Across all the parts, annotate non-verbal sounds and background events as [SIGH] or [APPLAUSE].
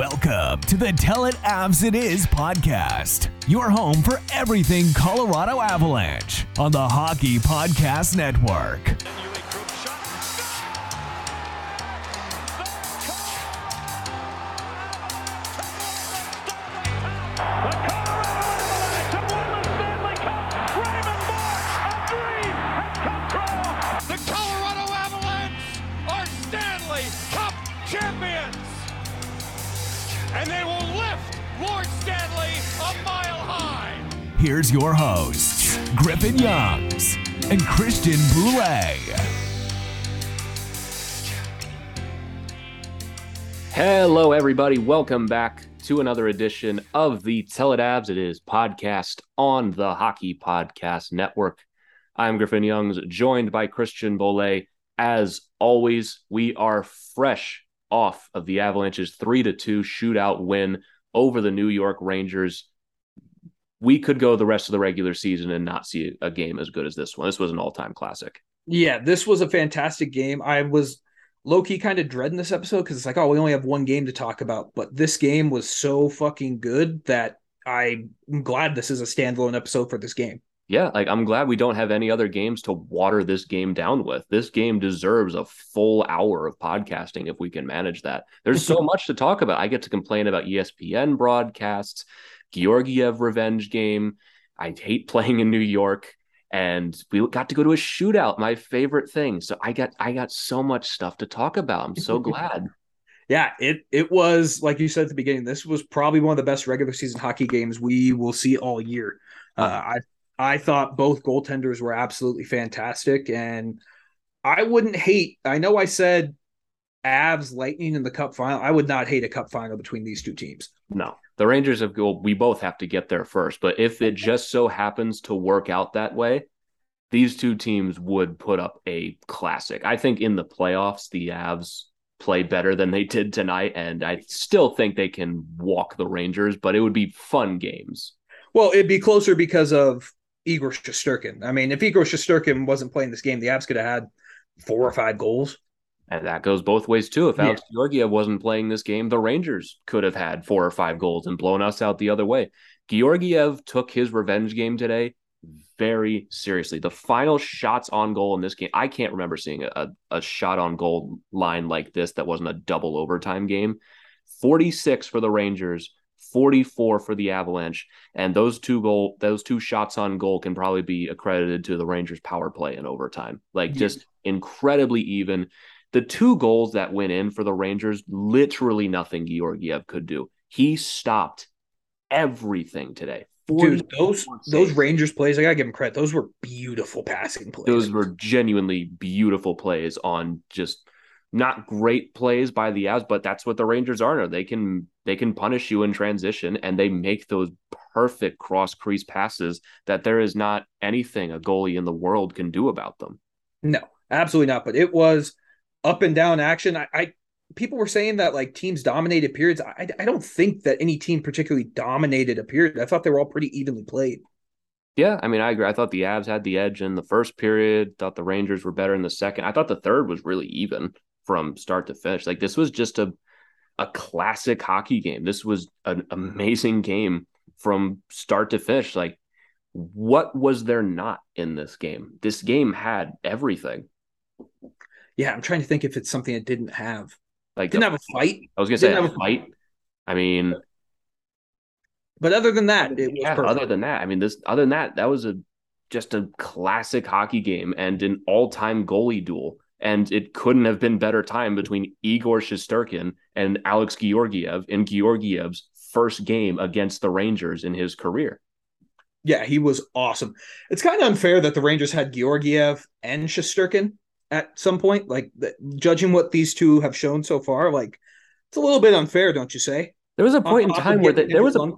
Welcome to the Tell It Avs It Is podcast, your home for everything Colorado Avalanche on the Hockey Podcast Network. Here's your hosts, Griffin Youngs and Christian Bolle. Hello, everybody. Welcome back to another edition of the Tell It is podcast on the Hockey Podcast Network. I'm Griffin Youngs, joined by Christian Bolle. As always, we are fresh off of the Avalanche's three to two shootout win over the New York Rangers. We could go the rest of the regular season and not see a game as good as this one. This was an all-time classic. Yeah, this was a fantastic game. I was low key kind of dreading this episode because it's like, oh, we only have one game to talk about. But this game was so fucking good that I'm glad this is a standalone episode for this game. Yeah, like I'm glad we don't have any other games to water this game down with. This game deserves a full hour of podcasting if we can manage that. There's so [LAUGHS] much to talk about. I get to complain about ESPN broadcasts, Georgiev revenge game. I hate playing in New York and we got to go to a shootout, my favorite thing. So I got I got so much stuff to talk about. I'm so [LAUGHS] glad. Yeah, it it was like you said at the beginning. This was probably one of the best regular season hockey games we will see all year. Uh, I I thought both goaltenders were absolutely fantastic, and I wouldn't hate. I know I said Avs Lightning in the Cup final. I would not hate a Cup final between these two teams. No, the Rangers have go. We both have to get there first. But if it just so happens to work out that way, these two teams would put up a classic. I think in the playoffs, the Avs play better than they did tonight, and I still think they can walk the Rangers. But it would be fun games. Well, it'd be closer because of Igor Shesterkin. I mean, if Igor Shesterkin wasn't playing this game, the Avs could have had four or five goals. And that goes both ways too. If Alex Georgiev wasn't playing this game, the Rangers could have had four or five goals and blown us out the other way. Georgiev took his revenge game today very seriously. The final shots on goal in this game, I can't remember seeing a, a shot on goal line like this that wasn't a double overtime game. 46 for the Rangers, 44 for the Avalanche, and those two goal those two shots on goal can probably be accredited to the Rangers power play in overtime. Like just incredibly even. The two goals that went in for the Rangers, literally nothing Georgiev could do. He stopped everything today. Dude, those 44 those. Rangers plays, I gotta give him credit. Those were beautiful passing plays. those were genuinely beautiful plays on just not great plays by the Avs, but that's what the Rangers are. They can they can punish you in transition and they make those perfect cross crease passes that there is not anything a goalie in the world can do about them. No, absolutely not. But it was up and down action. I, I people were saying that like teams dominated periods. I, I don't think that any team particularly dominated a period. I thought they were all pretty evenly played. Yeah, I mean, I agree. I thought the Avs had the edge in the first period. Thought the Rangers were better in the second. I thought the third was really even from start to finish. Like this was just a a classic hockey game. This was an amazing game from start to finish. Like, what was there not in this game? This game had everything. Yeah, I'm trying to think if it's something it didn't have. Like Didn't the- have a fight, I was gonna say didn't a have a- fight. I mean, but other than that, it was yeah. perfect. Other than that, I mean, this. Other than that, that was a just a classic hockey game and an all-time goalie duel. And it couldn't have been better time between Igor Shesterkin and Alex Georgiev in Georgiev's first game against the Rangers in his career. Yeah, he was awesome. It's kind of unfair that the Rangers had Georgiev and Shesterkin at some point. Like judging what these two have shown so far, like it's a little bit unfair, don't you say? There was a point in time where they, there was a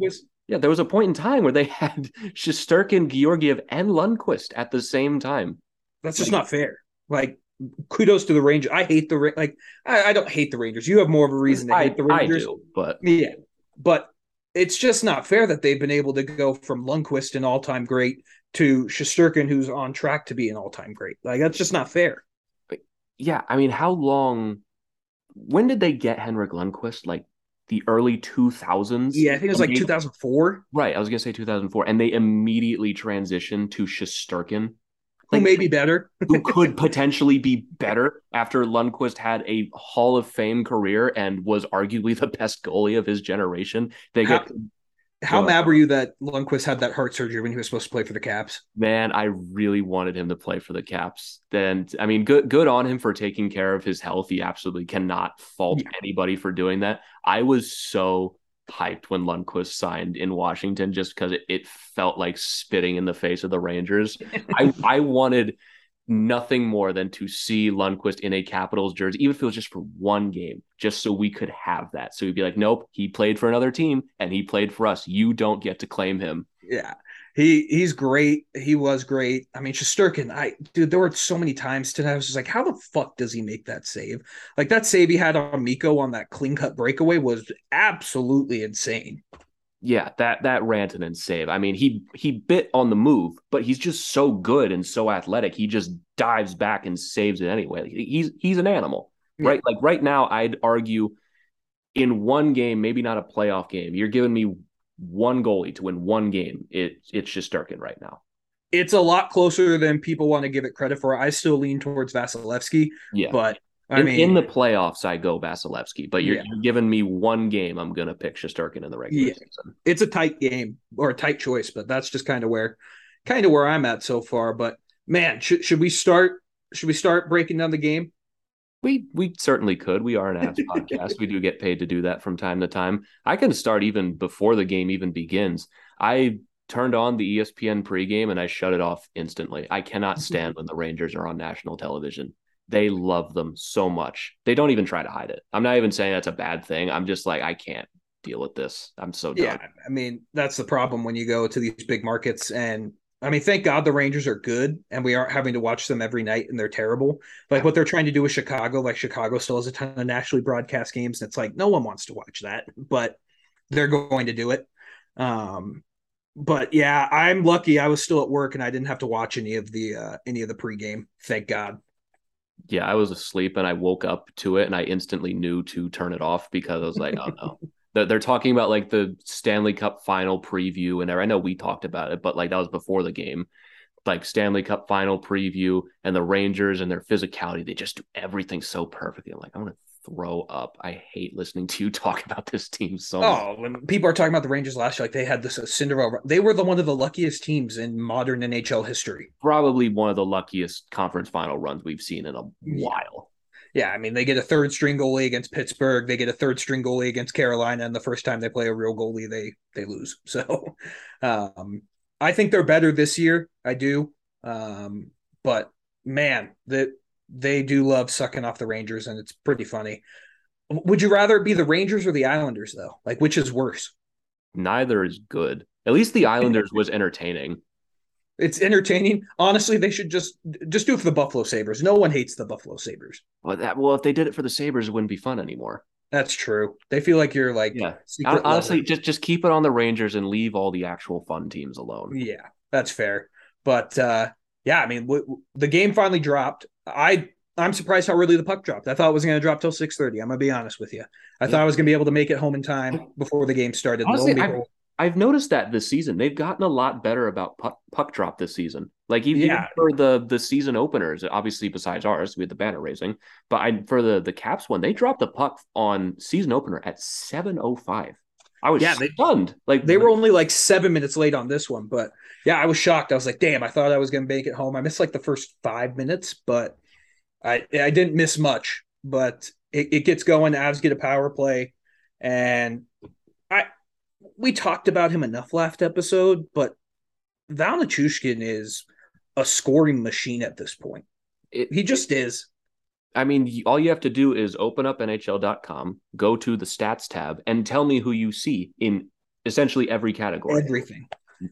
yeah there was a point in time where they had [LAUGHS] Shesterkin, Georgiev, and Lundqvist at the same time. That's just not fair. Like kudos to the Rangers. I hate the like. I, I don't hate the Rangers. You have more of a reason to I, hate the I Rangers. do, but Yeah, but it's just not fair that they've been able to go from Lundqvist, an all-time great, to Shesterkin, who's on track to be an all-time great. Like that's just not fair. Yeah, I mean, how long? When did they get Henrik Lundqvist? Like the early two thousands? Yeah, I think it was like 2004. Right, I was gonna say two thousand four, and they immediately transitioned to Shesterkin, Who may be better? [LAUGHS] who could potentially be better after Lundqvist had a Hall of Fame career and was arguably the best goalie of his generation. They get how Well- mad were you that Lundqvist had that heart surgery when he was supposed to play for the Caps? man, I really wanted him to play for the Caps. Then, I mean, good good on him for taking care of his health. He absolutely cannot fault Yeah. anybody for doing that. I was so hyped when Lundqvist signed in Washington just because it, it felt like spitting in the face of the Rangers. [LAUGHS] I I wanted nothing more than to see Lundqvist in a Capitals jersey, even if it was just for one game, just so we could have that. So we'd be like, nope, he played for another team and he played for us. You don't get to claim him. Yeah. He he's great. He was great. I mean, Shesterkin, I dude, there were so many times tonight. I was just like, how the fuck does he make that save? Like that save he had on Mikko on that clean cut breakaway was absolutely insane. Yeah, that that Rantanen save. I mean, he he bit on the move, but he's just so good and so athletic. He just dives back and saves it anyway. He's he's an animal, Yeah. right? Like right now, I'd argue in one game, maybe not a playoff game. You're giving me one goalie to win one game. It it's just Durkin right now. It's a lot closer than people want to give it credit for. I still lean towards Vasilevskiy, Yeah, but I in, mean, in the playoffs, I go Vasilevskiy, but you're, Yeah. you're giving me one game. I'm gonna pick Shesterkin in the regular Yeah. season. it's a tight game or a tight choice, but that's just kind of where kind of where I'm at so far. But man, should should we start should we start breaking down the game? We we certainly could. We are an ads [LAUGHS] podcast. We do get paid to do that from time to time. I can start even before the game even begins. I turned on the ESPN pregame and I shut it off instantly. I cannot [LAUGHS] stand when the Rangers are on national television. They love them so much. They don't even try to hide it. I'm not even saying that's a bad thing. I'm just like I can't deal with this. I'm so done. Yeah, I mean that's the problem when you go to these big markets and I mean, thank God the Rangers are good and we aren't having to watch them every night and they're terrible. Like what they're trying to do with Chicago, like Chicago still has a ton of nationally broadcast games. And it's like no one wants to watch that, but they're going to do it. Um, but yeah, I'm lucky I was still at work and I didn't have to watch any of the uh any of the pregame. Thank God. Yeah, I was asleep and I woke up to it and I instantly knew to turn it off because I was like, oh no. [LAUGHS] They're, they're talking about like the Stanley Cup final preview and I know we talked about it, but like that was before the game. Like Stanley Cup final preview and the Rangers and their physicality, they just do everything so perfectly. I'm like, I want to throw up. I hate listening to you [LAUGHS] talk about this team so much. Oh, when people are talking about the Rangers last year, like they had this uh, Cinderella. They were the one of the luckiest teams in modern NHL history. Probably one of the luckiest conference final runs we've seen in a while. Yeah, I mean, they get a third string goalie against Pittsburgh. They get a third string goalie against Carolina, and the first time they play a real goalie, they they lose. [LAUGHS] So, um, I think they're better this year. I do, um, but man, that they do love sucking off the Rangers, and it's pretty funny. Would you rather it be the Rangers or the Islanders, though? Like, which is worse? Neither is good. At least the Islanders was entertaining. It's entertaining. Honestly, they should just just do it for the Buffalo Sabres. No one hates the Buffalo Sabres. Well, that well, if they did it for the Sabres, it wouldn't be fun anymore. That's true. They feel like you're like Yeah. Honestly, lover. just just keep it on the Rangers and leave all the actual fun teams alone. Yeah, that's fair. But uh yeah, I mean, w- w- the game finally dropped. I I'm surprised how early the puck dropped. I thought it was going to drop till 6:30. I'm going to be honest with you. I thought I was going to be able to make it home in time before the game started. Honestly, I, behold- I've noticed that this season they've gotten a lot better about puck, puck drop this season. Like even, Yeah. even for the the season openers, obviously besides ours we had the banner raising, but I for the the Caps one, they dropped the puck on season opener at seven oh five. I was Yeah, they- stunned. Like They were only like seven minutes late on this one, but yeah, I was shocked. I was like, damn, I thought I was gonna make it home. I missed like the first five minutes, but I I didn't miss much. But it, it gets going. The Avs get a power play, and I we talked about him enough last episode, but Val Nichushkin is a scoring machine at this point. it, He just is. I mean, all you have to do is open up NHL.com, go to the stats tab, and tell me who you see in essentially every category. Everything.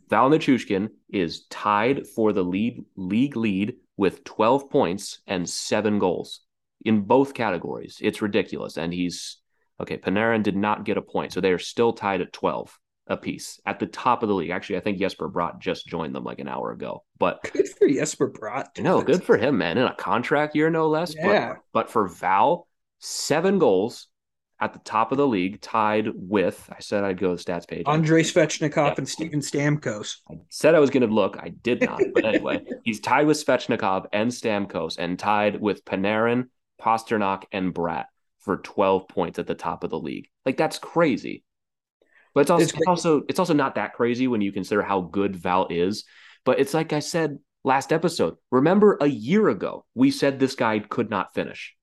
Val Nichushkin is tied for the lead league lead with 12 points and seven goals in both categories. It's ridiculous. And he's okay. Panarin did not get a point, so they are still tied at 12 apiece at the top of the league. Actually, I think Jesper Bratt just joined them like an hour ago. But [LAUGHS] Good for Jesper Bratt. no, good for him, man. In a contract year, no less. Yeah. But, but for Val, seven goals at the top of the league, tied with, I said I'd go to the stats page. Andrei Svechnikov Yeah. and Steven Stamkos. I said I was going to look. I did not. But anyway, [LAUGHS] he's tied with Svechnikov and Stamkos and tied with Panarin, Pastrnak, and Bratt for 12 points at the top of the league. Like that's crazy. But it's also, It's it's also it's also not that crazy when you consider how good Val is. But it's like I said last episode. Remember a year ago, we said this guy could not finish.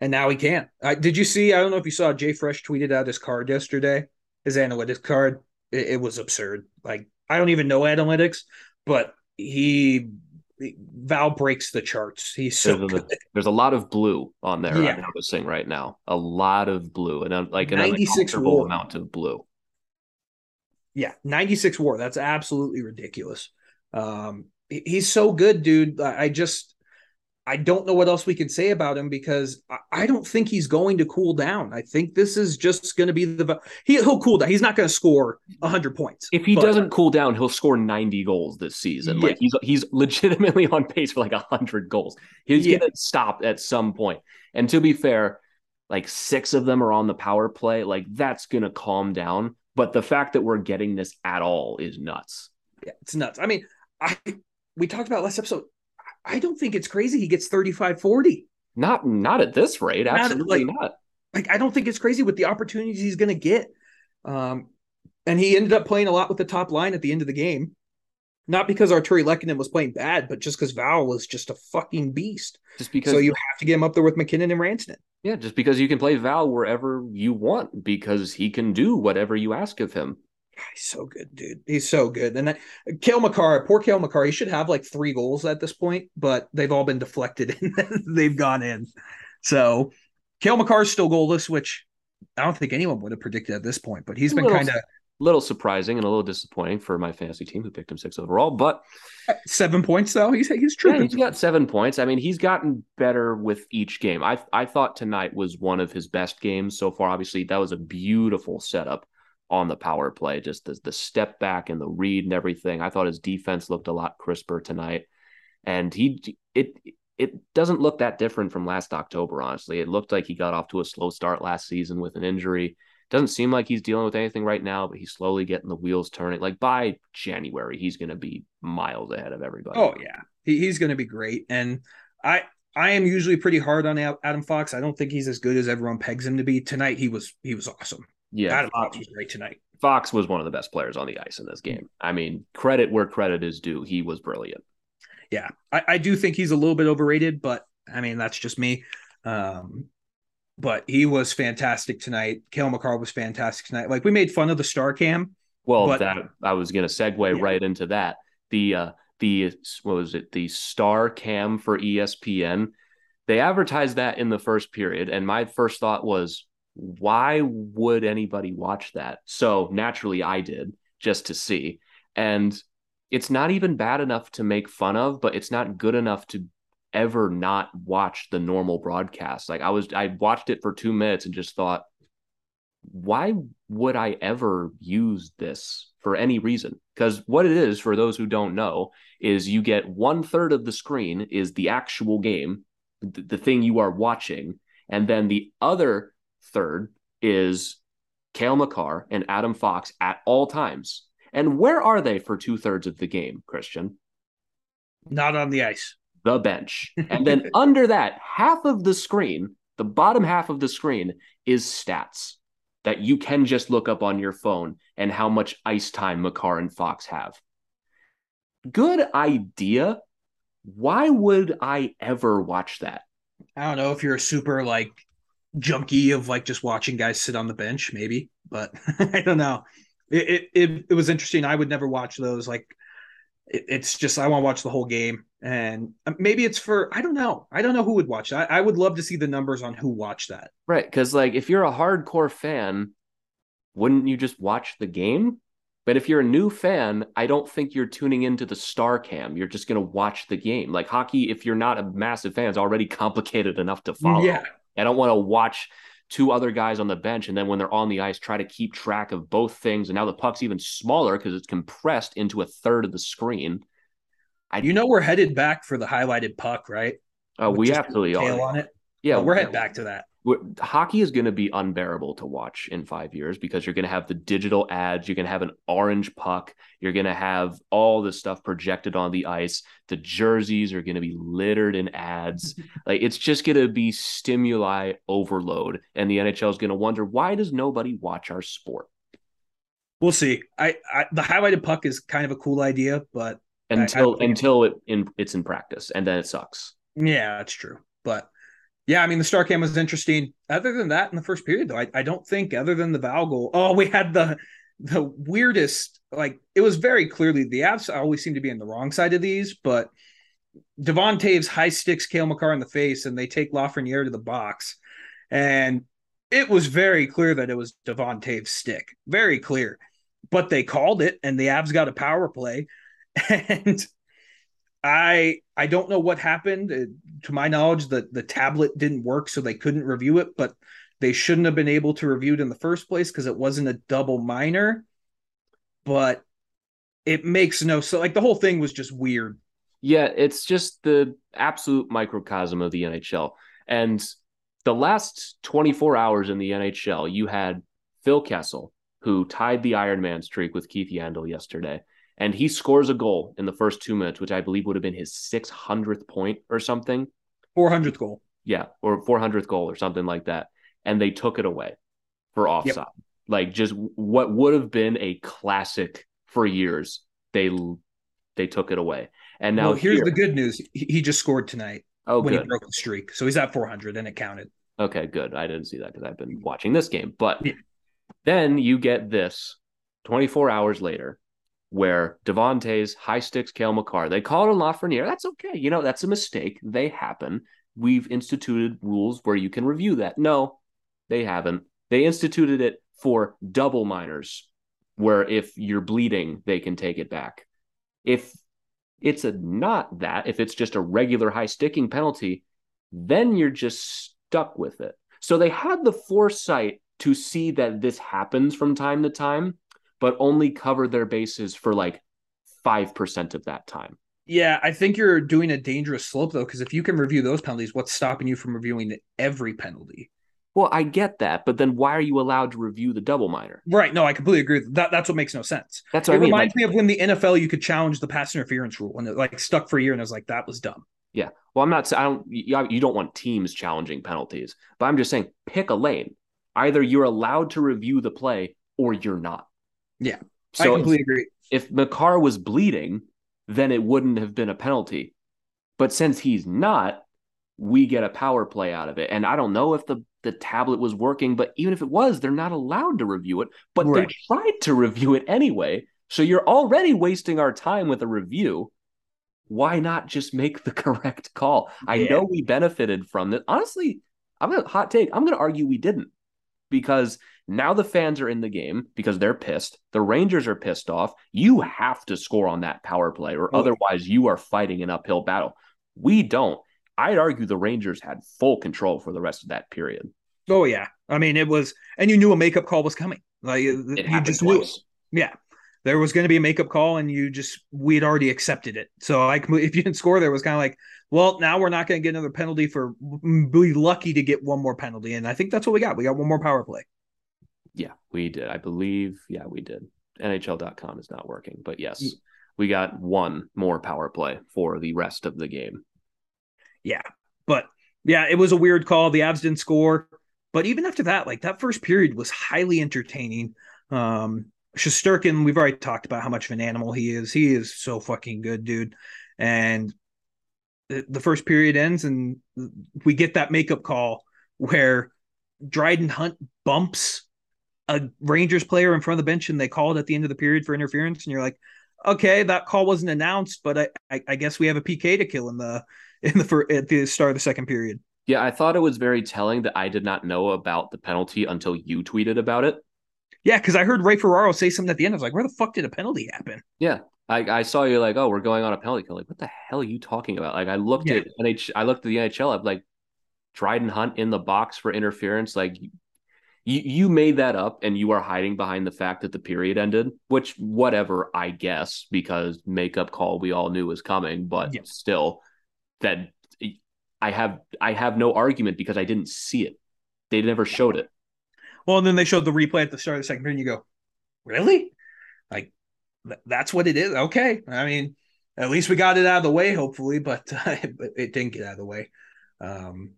And now he can't. Uh, did you see? I don't know if you saw. JFresh tweeted out his card yesterday, his analytics card. It, it was absurd. Like I don't even know analytics, but he Val breaks the charts. He's so there's, good. a, there's a lot of blue on there. Yeah. I'm noticing right now. A lot of blue, and like an 96 uncomfortable war. amount of blue. Yeah, 96 war. That's absolutely ridiculous. Um, he- he's so good, dude. I I just, I don't know what else we can say about him because I, I don't think he's going to cool down. I think this is just going to be the he, he'll cool down. He's not going to score 100 points. If he but- doesn't cool down, he'll score 90 goals this season. Like he's he's legitimately [LAUGHS] on pace for like 100 goals. He's Yeah. going to stop at some point. And to be fair, like 6 of them are on the power play. Like that's going to calm down, but the fact that we're getting this at all is nuts. Yeah, it's nuts. I mean, I we talked about last episode. I don't think it's crazy he gets 35 40. Not not at this rate. Not at, Absolutely like- not. Like I don't think it's crazy with the opportunities he's going to get. Um and he ended up playing a lot with the top line at the end of the game. Not because Artturi Lehkonen was playing bad, but just because Val was just a fucking beast. Just because So you have to get him up there with MacKinnon and Rantanen. yeah, just because you can play Val wherever you want because he can do whatever you ask of him. He's so good, dude. He's so good. And that Cale Makar, poor Cale Makar, he should have like three goals at this point, but they've all been deflected [LAUGHS] and they've gone in. So Cale Makar Makar's still goalless, which I don't think anyone would have predicted at this point, but he's been kind of a little surprising and a little disappointing for my fantasy team who picked him six overall, but uh, seven points though. He's he's Yeah, he's got seven points. I mean, he's gotten better with each game. I I thought tonight was one of his best games so far. Obviously, that was a beautiful setup on the power play. Just the the step back and the read and everything. I thought his defense looked a lot crisper tonight, and he it it doesn't look that different from last October. Honestly, it looked like he got off to a slow start last season with an injury. Doesn't seem like he's dealing with anything right now, but he's slowly getting the wheels turning. Like by January, he's going to be miles ahead of everybody. Oh yeah, he, he's going to be great. And I I am usually pretty hard on Adam Fox. I don't think he's as good as everyone pegs him to be. Tonight he was he was awesome. Yeah. Adam Fox was great tonight. Fox was one of the best players on the ice in this game. I mean, credit where credit is due. He was brilliant. Yeah, I, I do think he's a little bit overrated, but I mean that's just me. Um, but he was fantastic tonight. Cale Makar was fantastic tonight. Like we made fun of the star cam. Well, But- that I was going to segue Yeah. right into that. The uh the what was it? The star cam for ESPN. They advertised that in the first period, and my first thought was, why would anybody watch that? So naturally, I did just to see, and it's not even bad enough to make fun of, but it's not good enough to ever not watch the normal broadcast. Like I was, I watched it for two minutes and just thought, why would I ever use this for any reason? Because what it is, for those who don't know, is you get one third of the screen is the actual game, the, the thing you are watching, and then the other third is Cale Makar and Adam Fox at all times. And where are they for two thirds of the game, Christian? Not on the ice. The bench. And then [LAUGHS] under that, half of the screen, the bottom half of the screen is stats that you can just look up on your phone and how much ice time Makar and Fox have. Good idea. Why would I ever watch that? I don't know if you're a super like junkie of like just watching guys sit on the bench, maybe, but [LAUGHS] I don't know. It, it it was interesting. I would never watch those. Like, it, it's just I want to watch the whole game, and um, maybe it's for I don't know. I don't know who would watch that. I would love to see the numbers on who watched that. Right, because like if you're a hardcore fan, wouldn't you just watch the game? But if you're a new fan, I don't think you're tuning into the star cam. You're just going to watch the game. Like hockey, if you're not a massive fan, is already [LAUGHS] complicated enough to follow. Yeah. I don't want to watch two other guys on the bench and then when they're on the ice try to keep track of both things. And now the puck's even smaller because it's compressed into a third of the screen. I, you know we're headed back for the highlighted puck right? Oh we absolutely are. on it? Yeah oh, we're headed back to that hockey is going to be unbearable to watch in five years because you're going to have the digital ads, you're going to have an orange puck, you're going to have all the stuff projected on the ice. The jerseys are going to be littered in ads. [LAUGHS] like it's just going to be stimuli overload, and the NHL is going to wonder why does nobody watch our sport. We'll see. I, I the highlighted puck is kind of a cool idea, but until I, I until it in it's in practice, and then it sucks. Yeah, that's true, but yeah, I mean the star cam was interesting. Other than that, in the first period, though, I, I don't think other than the Val goal. Oh, we had the the weirdest. Like it was very clearly the Avs always seem to be in the wrong side of these, but Devon Toews high sticks Cale Makar in the face, and they take Lafreniere to the box, and it was very clear that it was Devon Toews' stick, very clear. But they called it, and the Avs got a power play, [LAUGHS] and I I don't know what happened. Uh, to my knowledge, the the tablet didn't work, so they couldn't review it. But they shouldn't have been able to review it in the first place because it wasn't a double minor. But it makes no so like the whole thing was just weird. Yeah, it's just the absolute microcosm of the NHL. And the last 24 hours in the NHL, you had Phil Kessel, who tied the Ironman streak with Keith Yandle yesterday and he scores a goal in the first two minutes, which I believe would have been his 600th point or something. 400th goal. Yeah, or 400th goal or something like that. And they took it away for offside. Yep. Like just what would have been a classic for years, they they took it away. And now well, here's here, the good news: he just scored tonight. Oh, when good. he broke the streak, so he's at 400, and it counted. Okay, good. I didn't see that because I've been watching this game, but yeah. then you get this 24 hours later where Devon Toews high sticks Cale Makar. They call it a Lafreniere. That's okay. You know, that's a mistake. They happen. We've instituted rules where you can review that. No, they haven't. They instituted it for double minors, where if you're bleeding, they can take it back. If it's a not that, if it's just a regular high sticking penalty, then you're just stuck with it. So they had the foresight to see that this happens from time to time but only cover their bases for like 5% of that time. Yeah, I think you're doing a dangerous slope though, because if you can review those penalties, what's stopping you from reviewing every penalty? Well, I get that, but then why are you allowed to review the double minor? Right. No, I completely agree. That that's what makes no sense. That's what it I mean. reminds like, me of when the NFL you could challenge the pass interference rule and it like stuck for a year, and I was like, that was dumb. Yeah. Well, I'm not. I don't. You don't want teams challenging penalties, but I'm just saying, pick a lane. Either you're allowed to review the play or you're not. Yeah. So I completely agree. If Makar was bleeding, then it wouldn't have been a penalty. But since he's not, we get a power play out of it. And I don't know if the, the tablet was working, but even if it was, they're not allowed to review it. But right. they tried to review it anyway. So you're already wasting our time with a review. Why not just make the [LAUGHS] correct call? Yeah. I know we benefited from it. Honestly, I'm a hot take. I'm going to argue we didn't because now the fans are in the game because they're pissed. The Rangers are pissed off. You have to score on that power play, or otherwise you are fighting an uphill battle. We don't. I'd argue the Rangers had full control for the rest of that period. Oh yeah, I mean it was, and you knew a makeup call was coming. Like it you just twice. knew. Yeah, there was going to be a makeup call, and you just we had already accepted it. So like [LAUGHS] if you didn't score, there was kind of like, well, now we're not going to get another penalty for be lucky to get one more penalty, and I think that's what we got. We got one more power play. Yeah, we did. I believe. Yeah, we did. NHL.com is not working, but yes, we got one more power play for the rest of the game. Yeah, but yeah, it was a weird call. The Avs didn't score, but even after that, like that first period was highly entertaining. Um, Shesterkin, we've already talked about how much of an animal he is. He is so fucking good, dude. And the first period ends, and we get that makeup call where Dryden Hunt bumps a Rangers player in front of the bench, and they call it at the end of the period for interference. And you're like, okay, that call wasn't announced, but I, I, I guess we have a PK to kill in the [LAUGHS] in the first, at the start of the second period. Yeah, I thought it was very telling that I did not know about the penalty until you tweeted about it. Yeah, because I heard Ray Ferraro say something at the end. I was like, where the fuck did a penalty happen? Yeah. I, I saw you like, oh, we're going on a penalty kill. Like, what the hell are you talking about? Like, I looked yeah. at NH, I looked at the NHL. I'm like, Dryden Hunt in the box for interference. Like, you you made that up, and you are hiding behind the fact that the period ended. Which, whatever, I guess, because makeup call we all knew was coming, but yeah. still, that I have I have no argument because I didn't see it. They never showed it. Well, and then they showed the replay at the start of the second period, and you go, really? Like th- that's what it is? Okay. I mean, at least we got it out of the way, hopefully, but, [LAUGHS] uh, it didn't get out of the way. Um,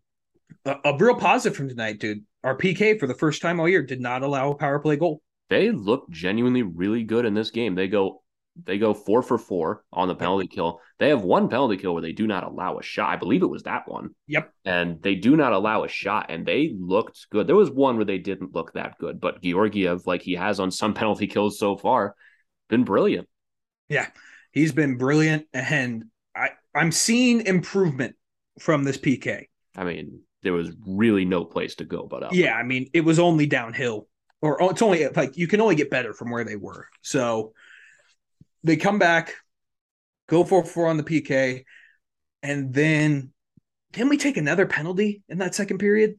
a, a, real positive from tonight, dude. Our PK for the first time all year did not allow a power play goal. They look genuinely really good in this game. They go they go four for four on the penalty kill. They have one penalty kill where they do not allow a shot. I believe it was that one. Yep. And they do not allow a shot, and they looked good. There was one where they didn't look that good, but Georgiev, like he has on some [LAUGHS] penalty kills so far, been brilliant. Yeah, he's been brilliant, and I I'm seeing improvement from this PK. I mean, there was really no place to go but up. Yeah, I mean, it was only downhill, or it's only like you can only get better from where they were. So they come back, go for four on the PK, and then didn't we take another penalty in that second period?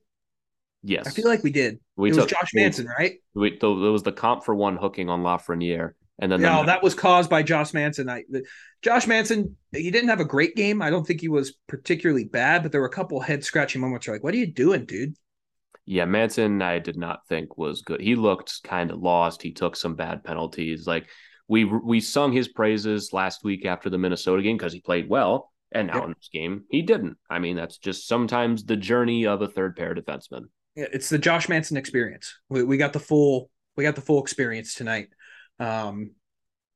Yes, I feel like we did. We it took, was Josh Manson, right? We, there was the Compher one hooking on Lafreniere, and then no, the, that was caused by Josh Manson. I, the, Josh Manson, he didn't have a great game. I don't think he was particularly bad, but there were a couple head scratching moments. Where like, what are you doing, dude? Yeah, Manson, I did not think was good. He looked kind of lost. He took some bad penalties. Like we we sung his praises last week after the Minnesota game because he played well, and now yep. in this game he didn't. I mean, that's just sometimes the journey of a third pair defenseman. Yeah, it's the Josh Manson experience. We, we got the full we got the full experience tonight. Um,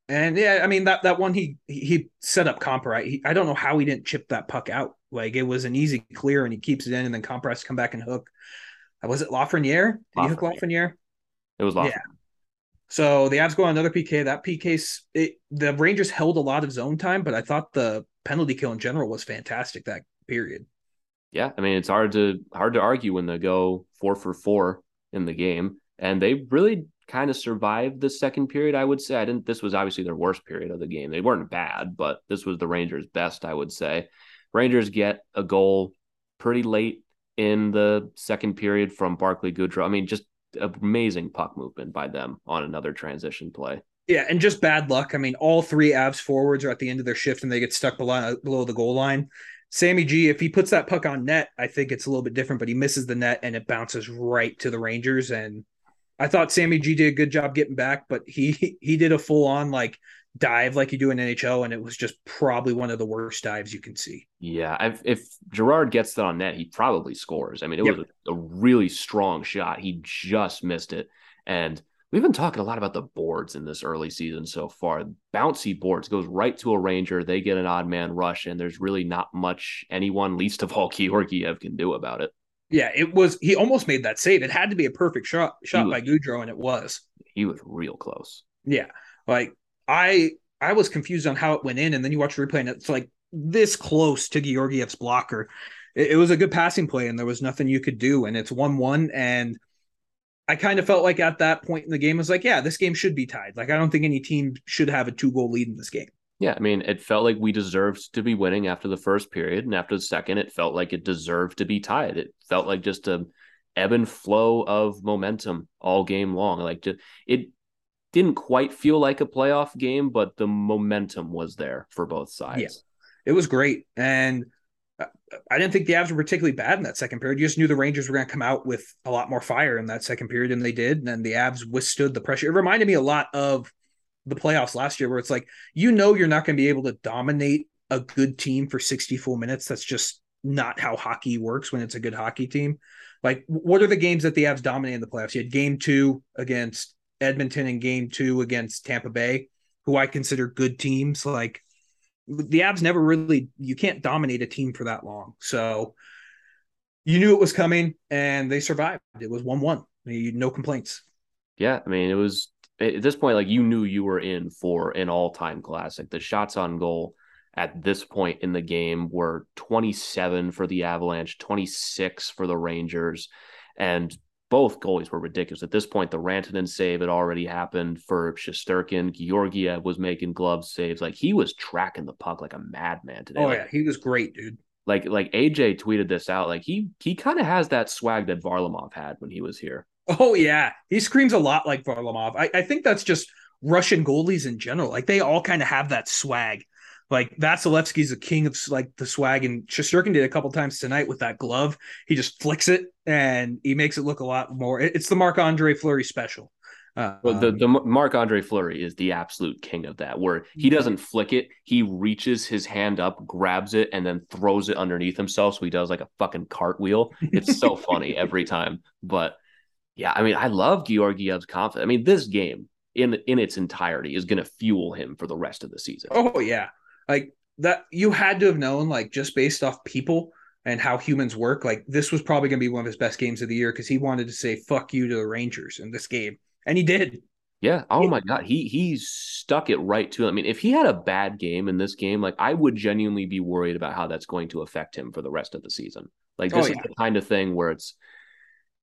and yeah, I mean that that one he he set up Compher. He, I don't know how he didn't chip that puck out. Like it was an easy clear, and he keeps it in, and then Compher has to come back and hook. Was it Lafreniere? Did Lafreniere. he hook Lafreniere? It was Lafreniere. Yeah. So the Avs go on another PK. That PK, it, the Rangers held a lot of zone time, but I thought the penalty kill in general was fantastic that period. Yeah, I mean it's hard to hard to argue when they go four for four in the game, and they really kind of survived the second period. I would say I didn't. This was obviously their worst period of the game. They weren't bad, but this was the Rangers' best. I would say. Rangers get a goal pretty late in the second period from Barclay Goodrow. I mean, just amazing puck movement by them on another transition play. Yeah, and just bad luck. I mean, all three Avs forwards are at the end of their shift and they get stuck below, below the goal line. Sammy G, if he puts that puck on net, I think it's a little bit different, but he misses the net and it bounces right to the Rangers. And I thought Sammy G did a good job getting back, but he he did a full on like dive like you do in NHL, and it was just probably one of the worst dives you can see. Yeah, I've, if Girard gets that on net, he probably scores. I mean, it yep. was a, a, really strong shot. He just missed it, and we've been talking a lot about the boards in this early season so far. Bouncy boards goes right to a Ranger. They get an odd man rush, and there's really not much anyone, least of all [LAUGHS] Georgiev, can do about it. Yeah, it was. He almost made that save. It had to be a perfect shot shot was, by Goodrow, and it was. He was real close. Yeah, like I I was confused on how it went in, and then you watch the replay, and it's like this close to Georgiev's blocker. It, it was a good passing play, and there was nothing you could do, and it's one-one. And I kind of felt like at that point in the game, I was like, yeah, this game should be tied. Like I don't think any team should have a two-goal lead in this game. Yeah, I mean, it felt like we deserved to be winning after the first period, and after the second, it felt like it deserved to be tied. It felt like just a ebb and flow of momentum all game long. Like just, it didn't quite feel like a playoff game, but the momentum was there for both sides. Yeah, it was great. And uh, I didn't think the Avs were particularly bad in that second period. You just knew the Rangers were going to come out with a lot more fire in that second period than they did. And then the Avs withstood the pressure. It reminded me a lot of the playoffs last year, where it's like, you know, you're not going to be able to dominate a good team for 60 full minutes. That's just not how hockey works when it's a good hockey team. Like, what are the games that the Avs dominated in the playoffs? You had game two against Edmonton and game two against Tampa Bay, who I consider good teams. Like, the Avs never really you can't dominate a team for that long. So you knew it was coming and they survived. It was 1-1. No complaints. Yeah, I mean, it was at this point like you knew you were in for an all-time classic. The shots on goal at this point in the game were 27 for the Avalanche, 26 for the Rangers, and both goalies were ridiculous. At this point, the Rantanen save had already happened for Shesterkin. Georgiev was making glove saves. Like he was tracking the puck like a madman today. Oh like, yeah, he was great, dude. Like like AJ tweeted this out. Like he he kind of has that swag that Varlamov had when he was here. Oh yeah, he screams a lot like Varlamov. I, I think that's just Russian goalies in general. Like they all kind of have that swag. Like Vasilevskiy's a king of like the swag, and Shesterkin did a couple times tonight with that glove. He just flicks it and he makes it look a lot more. It's the Marc Andre Fleury special. Uh, well, the, um, the Marc Andre Fleury is the absolute king of that, where he doesn't flick it, he reaches his hand up, grabs it, and then throws it underneath himself. So he does like a fucking cartwheel. It's so [LAUGHS] funny every time. But yeah, I mean, I love Georgiev's confidence. I mean, this game in in its entirety is going to fuel him for the rest of the season. Oh yeah, like that you had to have known like just based off people and how humans work like this was probably going to be one of his best games of the year because he wanted to say fuck you to the rangers in this game and he did yeah oh my god he he stuck it right to him. i mean if he had a bad game in this game like i would genuinely be worried about how that's going to affect him for the rest of the season like oh, this oh, yeah. is the kind of thing where it's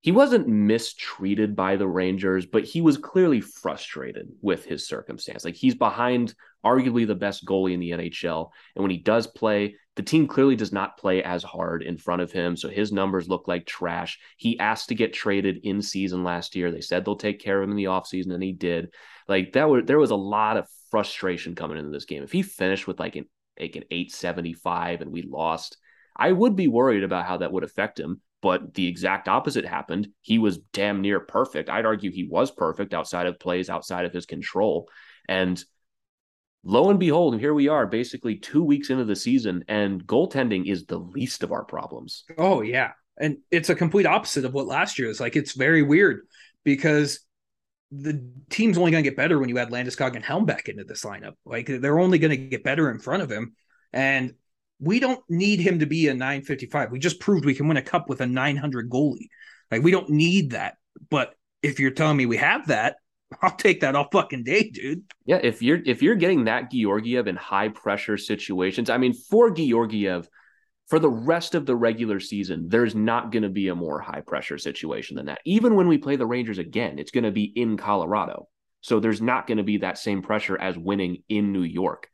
he wasn't mistreated by the Rangers, but he was clearly frustrated with his circumstance. Like he's behind arguably the best goalie in the NHL. And when he does play, the team clearly does not play as hard in front of him. So his numbers look like trash. He asked to get traded in season last year. They said they'll take care of him in the offseason, and he did. Like that was there was a lot of frustration coming into this game. If he finished with like an like an 875 and we lost, I would be worried about how that would affect him but the exact opposite happened. He was damn near perfect. I'd argue he was perfect outside of plays outside of his control. And lo and behold, here we are basically two weeks into the season, and goaltending is the least of our problems. Oh, yeah. And it's a complete opposite of what last year is. Like, it's very weird because the team's only going to get better when you add Landeskog and Helm back into this lineup. Like, they're only going to get better in front of him. And we don't need him to be a 955. We just proved we can win a cup with a 900 goalie. Like we don't need that. But if you're telling me we have that, [LAUGHS] I'll take that all fucking day, dude. Yeah, if you're if you're getting that Georgiev in high pressure situations, I mean, for Georgiev, for the rest of the regular season, there's not going to be a more high pressure situation than that. Even when we play the Rangers again, it's going to be in Colorado. So there's not going to be that same pressure as winning in New York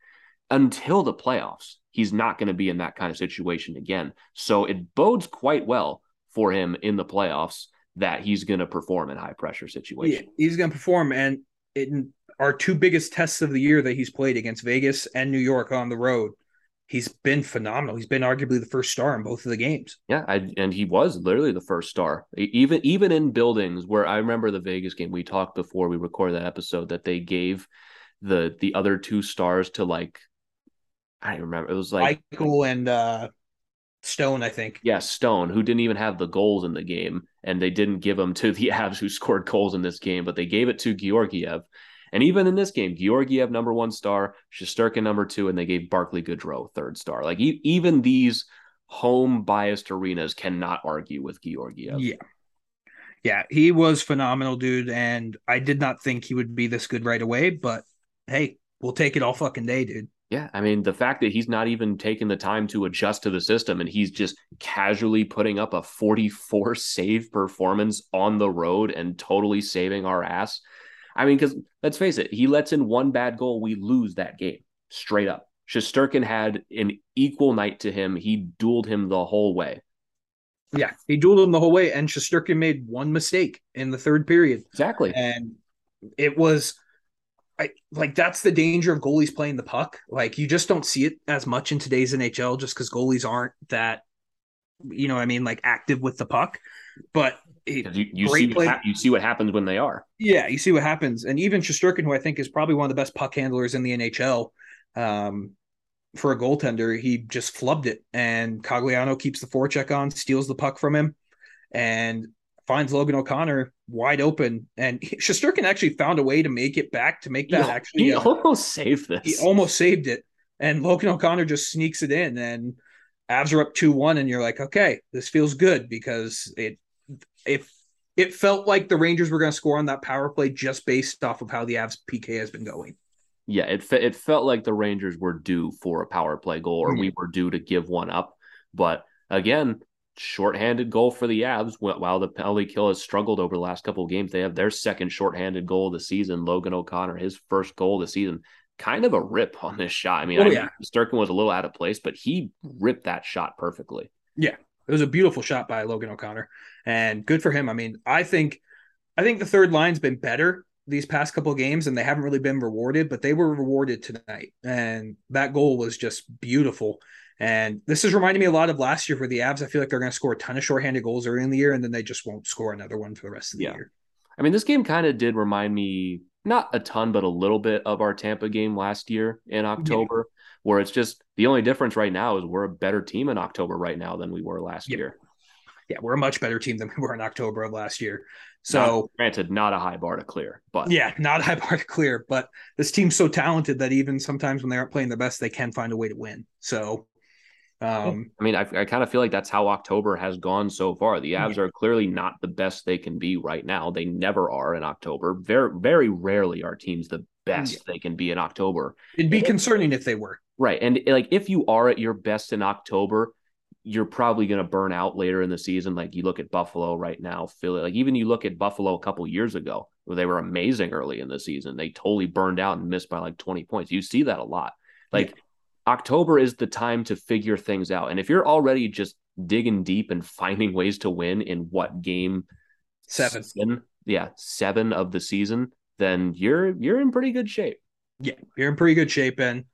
until the playoffs he's not going to be in that kind of situation again. So it bodes quite well for him in the playoffs that he's going to perform in high pressure situations. Yeah, he's going to perform. And in our two biggest tests of the year that he's played against Vegas and New York on the road, he's been phenomenal. He's been arguably the first star in both of the games. Yeah, I, and he was literally the first star. Even even in buildings where I remember the Vegas game, we talked before we recorded that episode that they gave the the other two stars to like I don't remember. It was like Eichel and uh, Stone, I think. Yeah, Stone, who didn't even have the goals in the game, and they didn't give them to the [LAUGHS] Avs who scored goals in this game, but they gave it to Georgiev. And even in this game, Georgiev number one star, Shesterkin number two, and they gave Barclay Goodrow third star. Like e- even these home biased arenas cannot argue with Georgiev. Yeah. Yeah, he was phenomenal, dude. And I did not think he would be this good right away, but hey, we'll take it all fucking day, dude. Yeah, I mean the fact that he's not even taking the time to adjust to the system and he's just casually putting up a 44 save performance on the road and totally saving our ass. I mean, because let's face it, he lets in one bad goal, we lose that game straight up. Shesterkin had an equal night to him. He dueled him the whole way. Yeah, he dueled him the whole way, and Shesterkin made one mistake in the third period. Exactly, and it was I, like that's the danger of goalies playing the puck. Like you just don't see it as much in today's NHL just because goalies aren't that you know, what I mean, like active with the puck. But it, You, you see what play. you see what happens when they are. yeah, you see what happens. And even Shesterkin, who I think is probably one of the best puck handlers in the NHL, um, for a goaltender, he just flubbed it. And Cogliano keeps the forecheck on, steals the puck from him, and finds Logan O'Connor wide open. And [LAUGHS] Shesterkin actually found a way to make it back to make that he, actually. he a- almost saved this. he almost saved it. And Logan O'Connor just sneaks it in, and Avs are up two one, and you're like, okay, this feels good because it if it felt like the Rangers were going to score on that power play just based off of how the Avs PK has been going. yeah, it fe- it felt like the Rangers were due for a power play goal, or mm-hmm. we were due to give one up. But again, shorthanded goal for the Avs. While the penalty kill has struggled over the last couple of games, they have their second shorthanded goal of the season. Logan O'Connor, his first goal of the season. Kind of a rip on this shot. I mean, Oh, I yeah. Sturkin was a little out of place, but he ripped that shot perfectly. Yeah, it was a beautiful shot by Logan O'Connor, and good for him. I mean, I think I think the third line's been better these past couple of games, and they haven't really been rewarded, but they were rewarded tonight, and that goal was just beautiful. And this is reminding me a lot of last year for the Avs. I feel like they're going to score a ton of shorthanded goals early in the year, and then they just won't score another one for the rest of the Yeah. year. I mean, this game kind of did remind me not a ton, but a little bit of our Tampa game last year in October, where it's just the only difference right now is we're a better team in October right now than we were last Yeah. year. Yeah, we're a much better team than [LAUGHS] we were in October of last year. So Not- granted, not a high bar to clear, but yeah, not a high [LAUGHS] bar to clear, but this team's so talented that even sometimes when they aren't playing their best, they can find a way to win. So, um, I mean, I, I kind of feel like that's how October has gone so far. The Avs are clearly not the best they can be right now. They never are in October. Very, very rarely are teams the best they can be in October. it'd be concerning if they were. Right. And like if you are at your best in October, you're probably going to burn out later in the season. Like you look at Buffalo right now, Philly, like even you look at Buffalo a couple years ago, where they were amazing early in the season. They totally burned out and missed by like 20 points. You see that a lot. Like October is the time to figure things out. And if you're already just digging deep and finding ways to win in what game Seven. seven, yeah, seven of the season, then you're you're in pretty good shape. Yeah, you're in pretty good shape. And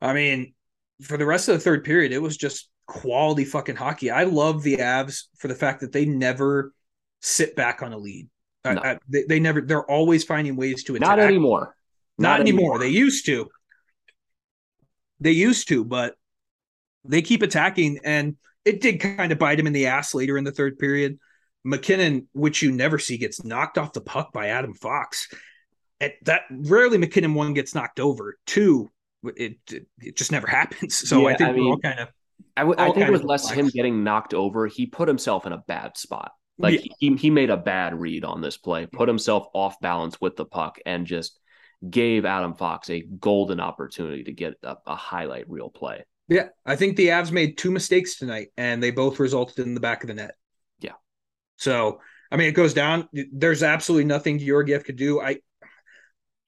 I mean, for the rest of the third period, it was just quality fucking hockey. I love the Avs for the fact that they never sit back on a lead. No. I- they, they never. They're always finding ways to attack. Not anymore. Not, anymore. They used to. They used to, but they keep attacking, and it did kind of bite him in the ass later in the third period. MacKinnon, which you never see, gets knocked off the puck by Adam Fox. At that rarely MacKinnon one gets knocked over. Two, it it, it just never [LAUGHS] happens. So I Yeah, think I we're all kind of I, w- I think it was less him getting knocked over. He put himself in a bad spot. Like Yeah. he, he made a bad read on this play, put himself off balance with the puck, and just gave Adam Fox a golden opportunity to get a, a highlight reel play. Yeah, I think the Avs made two mistakes tonight, and they both resulted in the back of the net. Yeah. So I mean, it goes down. There's absolutely nothing Georgiev could do. I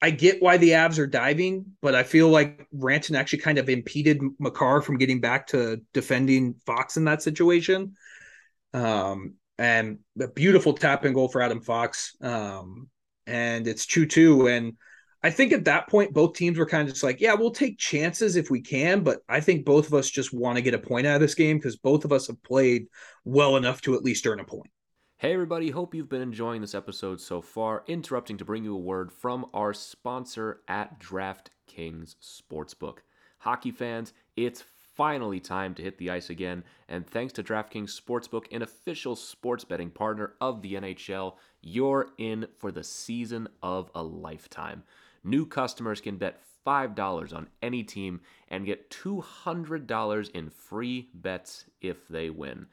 I get why the Avs are diving, but I feel like Ranton actually kind of impeded Makar from getting back to defending Fox in that situation. Um, and a beautiful tap and goal for Adam Fox. Um, and it's 2 2. And I think at that point, both teams were kind of just like, yeah, we'll take chances if we can. But I think both of us just want to get a point out of this game because both of us have played well enough to at least earn a point. Hey, everybody, hope you've been enjoying this episode so far. Interrupting to bring you a word from our sponsor at DraftKings Sportsbook. Hockey fans, it's finally time to hit the ice again, and thanks to DraftKings Sportsbook, an official sports betting partner of the NHL, you're in for the season of a lifetime. New customers can bet $5 on any team and get $200 in free bets if they win.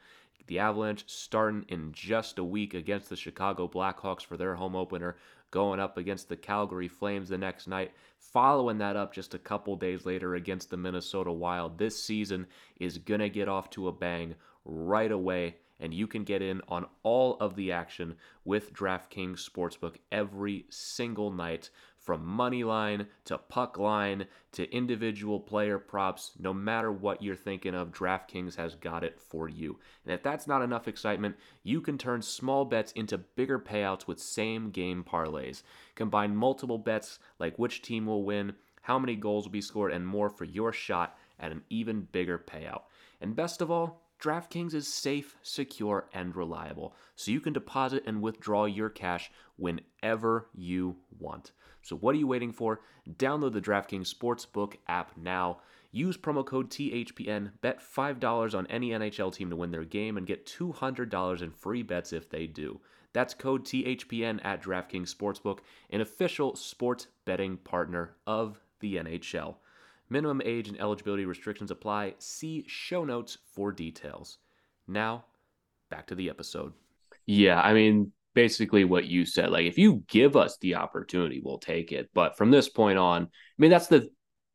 The Avalanche starting in just a week against the Chicago Blackhawks for their home opener, going up against the Calgary Flames the next night, following that up just a couple days later against the Minnesota Wild. This season is going to get off to a bang right away, and you can get in on all of the action with DraftKings Sportsbook every single night. From money line to puck line to individual player props, no matter what you're thinking of, DraftKings has got it for you. And if that's not enough excitement, you can turn small bets into bigger payouts with same game parlays. Combine multiple bets like which team will win, how many goals will be scored, and more for your shot at an even bigger payout. And best of all, DraftKings is safe, secure, and reliable, so you can deposit and withdraw your cash whenever you want. So, what are you waiting for? Download the DraftKings Sportsbook app now. Use promo code THPN, bet $5 on any NHL team to win their game, and get $200 in free bets if they do. That's code THPN at DraftKings Sportsbook, an official sports betting partner of the NHL. Minimum age and eligibility restrictions apply. See show notes for details. Now, back to the episode. Yeah, I mean, basically what you said. Like, if you give us the opportunity, we'll take it. But from this point on, I mean, that's the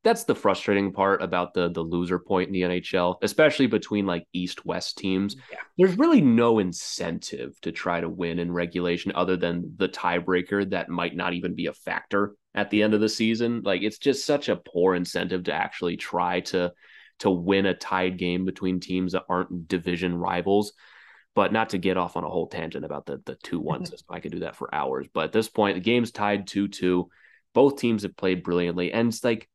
that's the frustrating part about the the loser point in the NHL, especially between like East West teams. Yeah. There's really no incentive to try to win in regulation other than the tiebreaker that might not even be a factor at the end of the season. Like it's just such a poor incentive to actually try to to win a tied game between teams that aren't division rivals. But not to get off on a whole tangent about the the two one [LAUGHS] system. I could do that for hours. But at this point, the game's tied two two. Both teams have played brilliantly, and it's like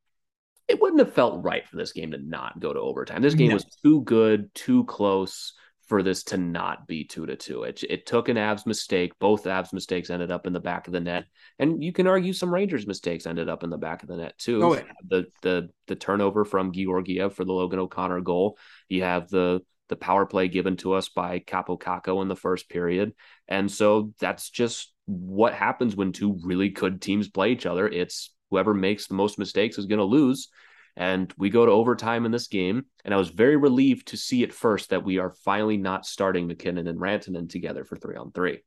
it wouldn't have felt right for this game to not go to overtime. This game no. was too good, too close for this to not be two to two. It, it took an Avs mistake. Both Avs mistakes ended up in the back of the net, and you can argue some Rangers mistakes ended up in the back of the net too. Oh, yeah. The the the turnover from Georgiev for the Logan O'Connor goal. You have the the power play given to us by Kaapo Kakko in the first period, and so that's just what happens when two really good teams play each other. It's whoever makes the most mistakes is going to lose. And we go to overtime in this game. And I was very relieved to see at first that we are finally not starting MacKinnon and Rantanen together for three on three.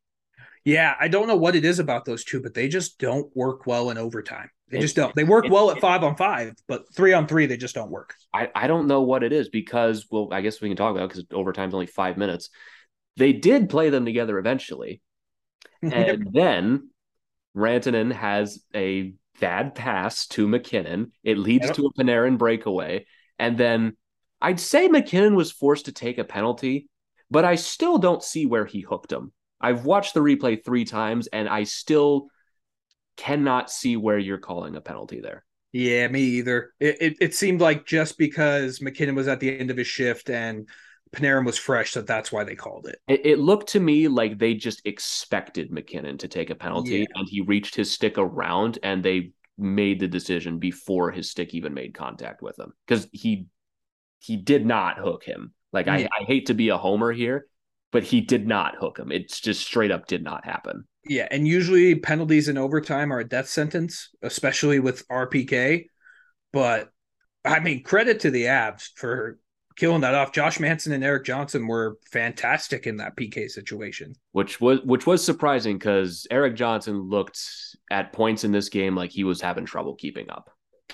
Yeah, I don't know what it is about those two, but they just don't work well in overtime. They just don't. They work well at five on five, but three on three, they just don't work. I, I don't know what it is because, well, I guess we can talk about because overtime's only five minutes. They did play them together eventually. [LAUGHS] And then Rantanen has a bad pass to MacKinnon. It leads to a Panarin breakaway. And then I'd say MacKinnon was forced to take a penalty, but I still don't see where he hooked him. I've watched the replay three times and I still cannot see where you're calling a penalty there. Yeah, me either. It, it, it seemed like just because MacKinnon was at the end of his shift and Panarin was fresh, that that's why they called it. it. it. looked to me like they just expected MacKinnon to take a penalty, yeah. and he reached his stick around, and they made the decision before his stick even made contact with him because he he did not hook him. Like yeah. I, I hate to be a homer here, but he did not hook him. It's just straight up did not happen. Yeah, and usually penalties in overtime are a death sentence, especially with RPK. But I mean, credit to the Avs for killing that off. Josh Manson and Erik Johnson were fantastic in that PK situation. Which was which was surprising because Erik Johnson looked at points in this game like he was having trouble keeping up.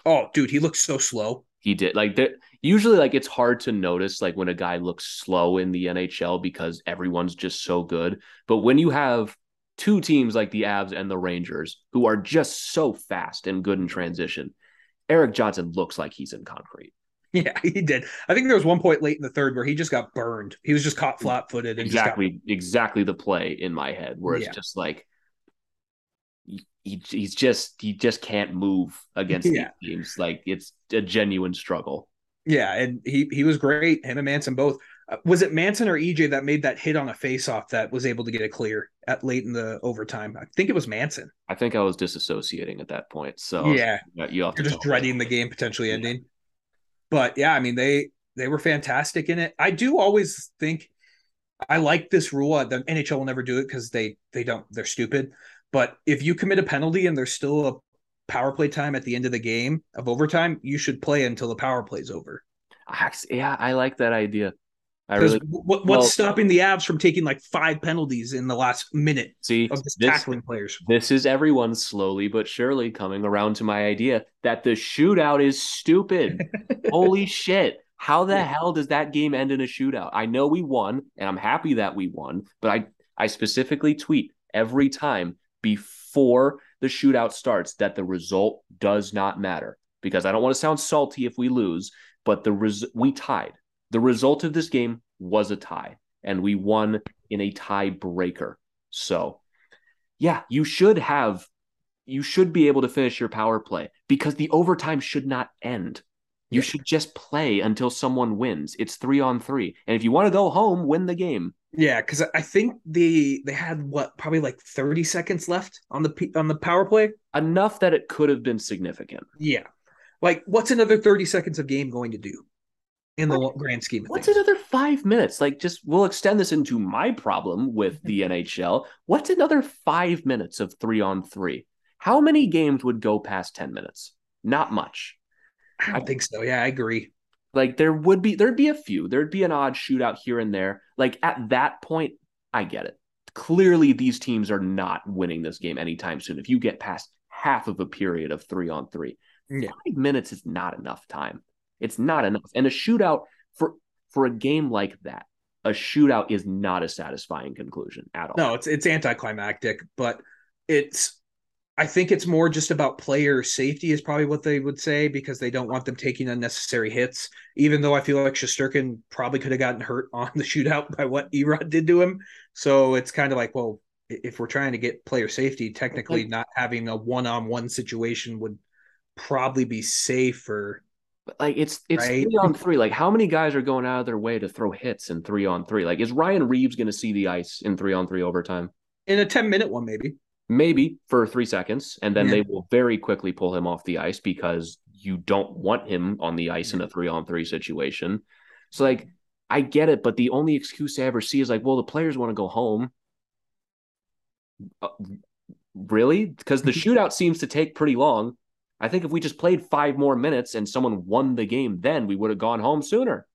Oh, dude, he looked so slow. He did. Like that usually like it's hard to notice like when a guy looks slow in the NHL because everyone's just so good. But when you have two teams like the Avs and the Rangers who are just so fast and good in transition, Erik Johnson looks like he's in concrete. Yeah, [LAUGHS] he did. I think there was one point late in the third where he just got burned. He was just caught mm, flat footed. Exactly, got... exactly the play in my head where it's yeah. just like he, he's just he just can't move against yeah. these teams. Like it's a genuine struggle. Yeah, and he he was great. Him and Manson both. Uh, was it Manson or EJ that made that hit on a faceoff that was able to get it clear at late in the overtime? I think it was Manson. I think I was disassociating at that point. So yeah, you you're just dreading the game potentially ending. But yeah, I mean they they were fantastic in it. I do always think I like this rule. Uh, the NHL will never do it because they they don't they're stupid. But if you commit a penalty and there's still a power play time at the end of the game of overtime, you should play until the power play's over. Ah, yeah, I like that idea. I really what, what's well, stopping the Avs from taking like five penalties in the last minute see, of this, tackling players? This is everyone slowly but surely coming around to my idea that the shootout is stupid. [LAUGHS] Holy shit. How the yeah. hell does that game end in a shootout? I know we won, and I'm happy that we won, but I, I specifically tweet every time before the shootout starts that the result does not matter because I don't want to sound salty if we lose, but the res- we tied. The result of this game was a tie, and we won in a tiebreaker. So, yeah, you should have, you should be able to finish your power play because the overtime should not end. You should just play until someone wins. It's three on three. And if you want to go home, win the game. Yeah, because I think the they had what probably like 30 seconds left on the on the power play. Enough that it could have been significant. Yeah. Like what's another 30 seconds of game going to do in the what, grand scheme of What's things? another five minutes? Like just we'll extend this into my problem with the [LAUGHS] NHL. What's another five minutes of three on three? How many games would go past 10 minutes? Not much. I think so. Yeah, I agree. Like there would be there'd be a few. There'd be an odd shootout here and there. Like at that point, I get it. Clearly, these teams are not winning this game anytime soon. If you get past half of a period of three on three, Yeah. five minutes is not enough time. It's not enough. And a shootout for for a game like that, a shootout is not a satisfying conclusion at all. No, it's it's anticlimactic, but it's I think it's more just about player safety is probably what they would say because they don't want them taking unnecessary hits. Even though I feel like Shesterkin probably could have gotten hurt [LAUGHS] on the shootout by what Erod did to him. So it's kind of like, well, if we're trying to get player safety, technically Like- not having a one-on-one situation would probably be safer. But, like it's it's Right. three on three. Like how many guys are going out of their way to throw hits in three on three? Like is Ryan Reaves going to see the ice in three on three overtime? In a 10-minute one, maybe. Maybe for three seconds, and then Yeah. they will very quickly pull him off the ice because you don't want him on the ice in a three on three situation. So, like, I get it, but the only excuse I ever see is like, well, the players want to go home. Uh, really? Because the [LAUGHS] shootout seems to take pretty long. I think if we just played five more minutes and someone won the game, then we would have gone home sooner.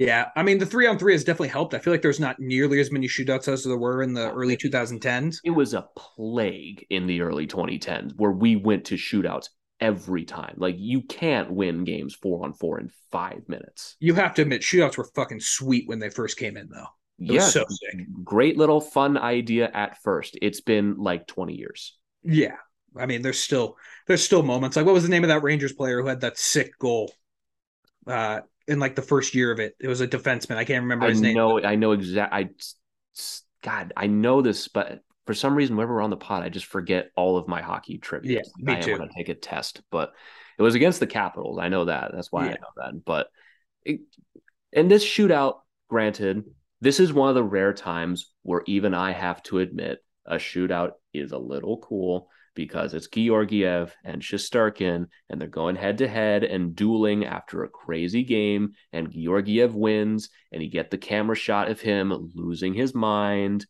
Yeah, I mean the three on three has definitely helped. I feel like there's not nearly as many shootouts as there were in the early 2010s. It was a plague in the early 2010s where we went to shootouts every time. Like you can't win games four on four in five minutes. You have to admit, shootouts were fucking sweet when they first came in, though. It was so sick. great little fun idea at first. It's been like 20 years. Yeah, I mean, there's still there's still moments. Like, what was the name of that Rangers player who had that sick goal? Uh, in like the first year of it, it was a defenseman. I can't remember I his name. I know, I know exact. I, God, I know this, but for some reason, whenever we're on the pod, I just forget all of my hockey trivia. Yeah, me I too. to take a test, but it was against the Capitals. I know that. That's why I know that. But it, in this shootout, granted, this is one of the rare times where even I have to admit a shootout is a little cool because it's Georgiev and Shesterkin, and they're going head to head and dueling after a crazy game, and Georgiev wins, and you get the camera shot of him losing his mind.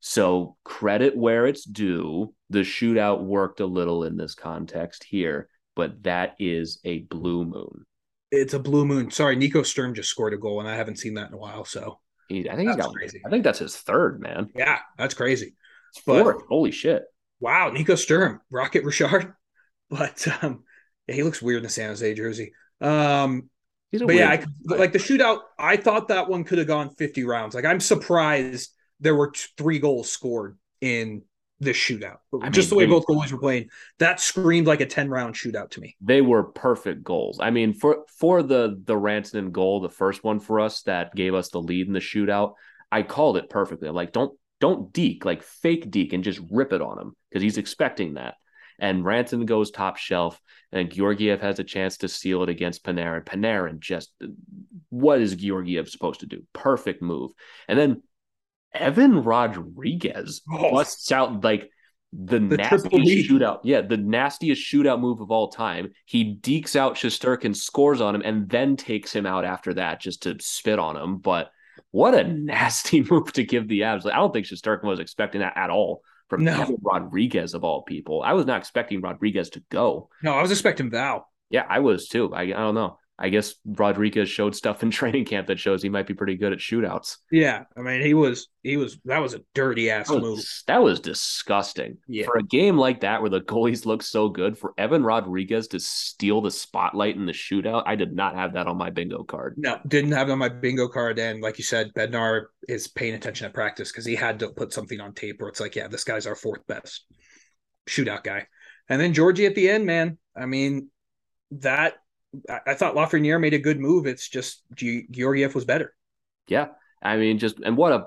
So credit where it's due. The shootout worked a little in this context here, but that is a blue moon. It's a blue moon. Sorry, Nico Sturm just scored a goal, and I haven't seen that in a while. So He, I think he's That's got. crazy. I think that's his third man. yeah, that's crazy. But- Fourth. Holy shit! Wow, Nico Sturm, Rocket Richard. [LAUGHS] But um, yeah, he looks weird in the San Jose jersey. Um, but yeah, I, like the shootout, I thought that one could have gone 50 rounds. Like I'm surprised there were t- three goals scored in this shootout. I Just mean, the way both goalies were playing, that screamed like a 10 round shootout to me. they were perfect goals. I mean, for for the the Rantanen goal, the first one for us that gave us the lead in the shootout, I called it perfectly. I'm like, don't don't deke, like fake deke, and just rip it on him because he's expecting that. And Rantanen goes top shelf, and Georgiev has a chance to seal it against Panarin. Panarin just, what is Georgiev supposed to do? Perfect move. And then Evan Rodrigues Oh. busts out like the, The nastiest shootout. Yeah, the nastiest shootout move of all time. He dekes out Shesterkin, scores on him, and then takes him out after that just to spit on him. But what a mm. nasty [LAUGHS] move to give the Avs. Like, I don't think Shesterkin was expecting that at all from No. Evan Rodrigues of all people. I was not expecting Rodrigues to go. No, I was expecting Val. Yeah, I was too. I, I don't know. I guess Rodrigues showed stuff in [LAUGHS] training camp that shows he might be pretty good at shootouts. Yeah, I mean he was he was that was a dirty ass That move. was, that was disgusting. Yeah. For a game like that where the goalies look so good, for Evan Rodrigues to steal the spotlight in the shootout, I did not have that on my bingo card. No, didn't have it on my bingo card. And like you said, Bednar is paying attention at practice because he had to put something on tape where it's like, yeah, this guy's our fourth best shootout guy. And then Georgie at the end, man. I mean, that I, I thought Lafreniere made a good move. It's just Ge- Georgiev was better. Yeah. I mean, just, and what a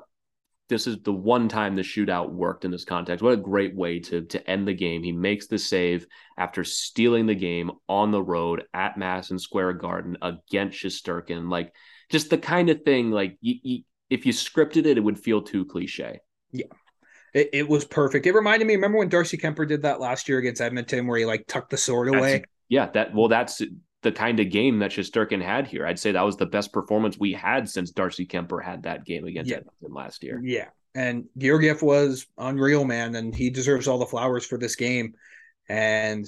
this is the one time the shootout worked in this context. What a great way to to end the game. He makes the save after stealing the game on the road at Madison Square Garden against Shesterkin. Like just the kind of thing like you, you, if you scripted it, it would feel too cliche. Yeah. It, it, was perfect. It reminded me. Remember when Darcy Kuemper did that last year against Edmonton, where he like tucked the sword away? That's, yeah, that well, that's the kind of game that Shesterkin had here. I'd say that was the best performance we had since Darcy Kuemper had that game against yeah. Edmonton last year. Yeah. And Georgiev was unreal, man, and he deserves all the flowers for this game. And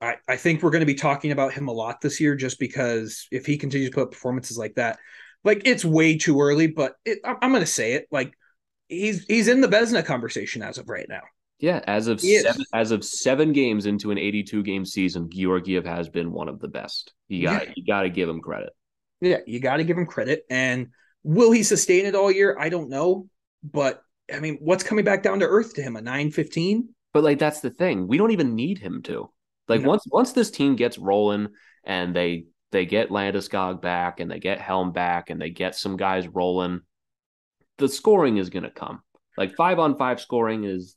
I, I think we're going to be talking about him a lot this year just because if he continues to put performances like that, like it's way too early, but it, I'm going to say it like he's he's in the Vezina conversation as of right now. Yeah, as of seven, as of seven games into an 82 game season, Georgiev has been one of the best. You got yeah. you got to give him credit. Yeah, you got to give him credit. And will he sustain it all year? I don't know, but I mean, what's coming back down to earth to him? A 915? But like that's the thing. We don't even need him to. Like no. once once this team gets rolling and they they get Landeskog back and they get Helm back and they get some guys rolling, the scoring is going to come. Like five on five scoring is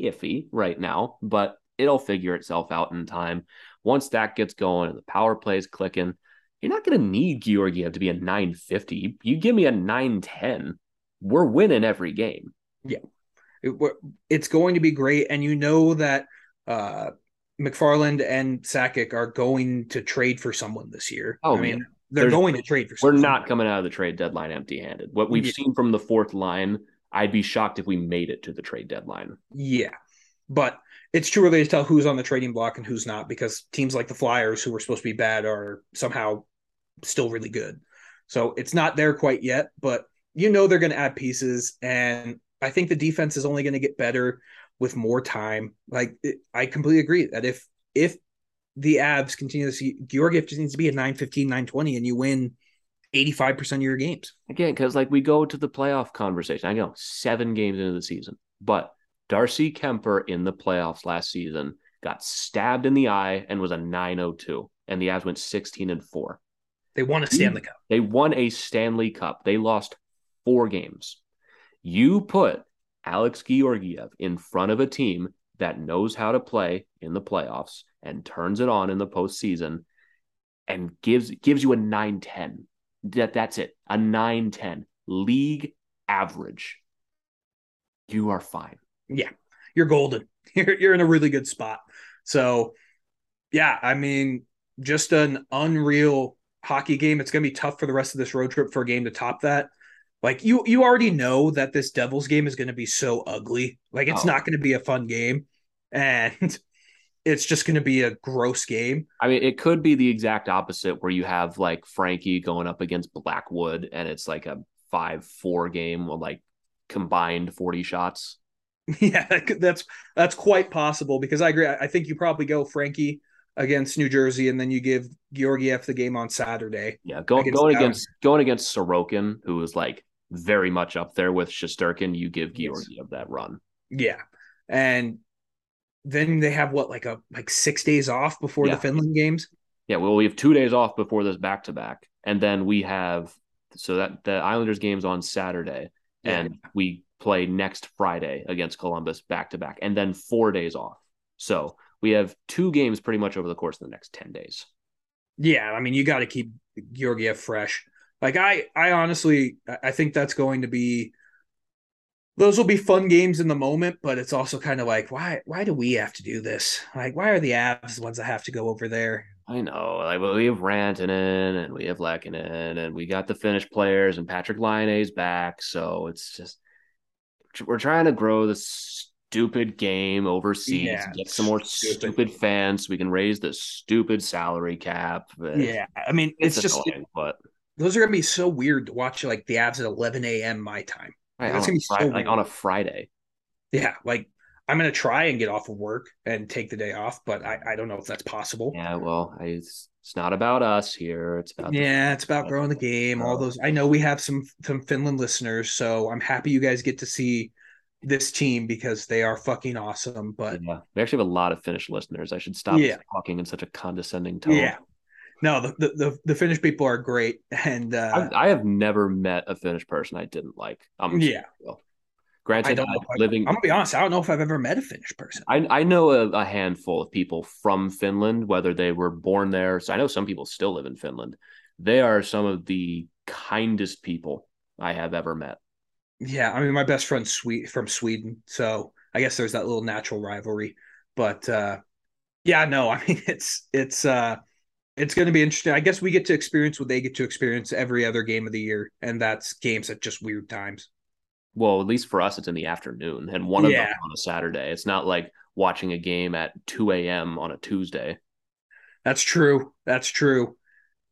iffy right now, but it'll figure itself out in time. Once that gets going and the power play is clicking, you're not going to need Georgiev to be a 950. You give me a 910, we're winning every game. Yeah. It, it's going to be great. And you know that uh, MacFarland and Sakic are going to trade for someone this year. Oh, I mean, yeah. they're There's, going to trade for someone. We're not coming out of the trade deadline empty handed. What we've yeah. seen from the fourth line I'd be shocked if we made it to the trade deadline. Yeah. But it's too early to tell who's on the trading block and who's not because teams like the Flyers, who were supposed to be bad, are somehow still really good. So it's not there quite yet, but you know they're going to add pieces. And I think the defense is only going to get better with more time. Like I completely agree that if if the Avs continue to see Georgiev just needs to be a 915, 920, and you win 85% of your games. Again, because like we go to the playoff conversation. I know seven games into the season, but Darcy Kuemper in the playoffs last season got stabbed in the eye and was a 902. And the Avs went 16 and 4. They won a Stanley Cup. They won a Stanley Cup. They lost four games. You put Alex Georgiev in front of a team that knows how to play in the playoffs and turns it on in the postseason and gives gives you a 9-10 that that's it. A 9-10 league average. You are fine. Yeah. You're golden. [LAUGHS] You're you're in a really good spot. So yeah, I mean, just an unreal hockey game. It's gonna be tough for the rest of this road trip for a game to top that. Like you you already know that this Devils game is gonna be so ugly. Like it's oh. not gonna be a fun game. And it's just going to be a gross game. I mean, it could be the exact opposite where you have like Frankie going up against Blackwood and it's like a 5 4 game with like combined 40 shots. [LAUGHS] Yeah, that's that's quite possible because I agree. I think you probably go Frankie against New Jersey and then you give Georgiev the game on Saturday. Yeah, go, against going against going against Sorokin, who is like very much up there with Shesterkin, you give Georgiev yes. that run. Yeah. And then they have what like a like six days off before yeah. the Finland games. Yeah, well, we have two days off before this back to back, and then we have so that the Islanders games on Saturday, yeah. and we play next Friday against Columbus back to back, and then four days off. So we have two games pretty much over the course of the next ten days. Yeah, I mean, you got to keep Georgiev fresh. Like I, I honestly, I think that's going to be those will be fun games in the moment, but it's also kind of like, why why do we have to do this? Like, why are the Avs the ones that have to go over there? I know. Like we have Rantanen and we have Lehkonen and we got the Finnish players and Patrik Laine's back. So it's just we're trying to grow this stupid game overseas, yeah, get some more stupid. stupid. fans so we can raise the stupid salary cap. Yeah. I mean, it's, it's just but those are gonna be so weird to watch like the Avs at 11 a.m. my time. Right, That's gonna be so like on a Friday. Yeah, like I'm gonna try and get off of work and take the day off, but I, I don't know if that's possible. Yeah, well, I, it's, it's not about us here. It's about yeah, it's about growing the game. All those. I know we have some some Finland listeners, so I'm happy you guys get to see this team because they are fucking awesome. But yeah, we actually have a lot of Finnish listeners. I should stop yeah. talking in such a condescending tone. Yeah, no, the, the the Finnish people are great, and uh, I, I, have never met a Finnish person I didn't like. I'm yeah. Granted, I don't know. I've- living, I'm gonna be honest. I don't know if I've ever met a Finnish person. I, I know a, a handful of people from Finland, whether they were born there. So I know some people still live in Finland. They are some of the kindest people I have ever met. Yeah, I mean, my best friend's sweet from Sweden, so I guess there's that little natural rivalry. But uh, yeah, no, [LAUGHS] I mean, it's it's uh, it's going to be interesting. I guess we get to experience what they get to experience every other game of the year, and that's games at just weird times. Well, at least for us, it's in the afternoon, and one of Yeah. them on a Saturday. It's not like watching a game at 2 a.m. on a Tuesday. That's true. That's true.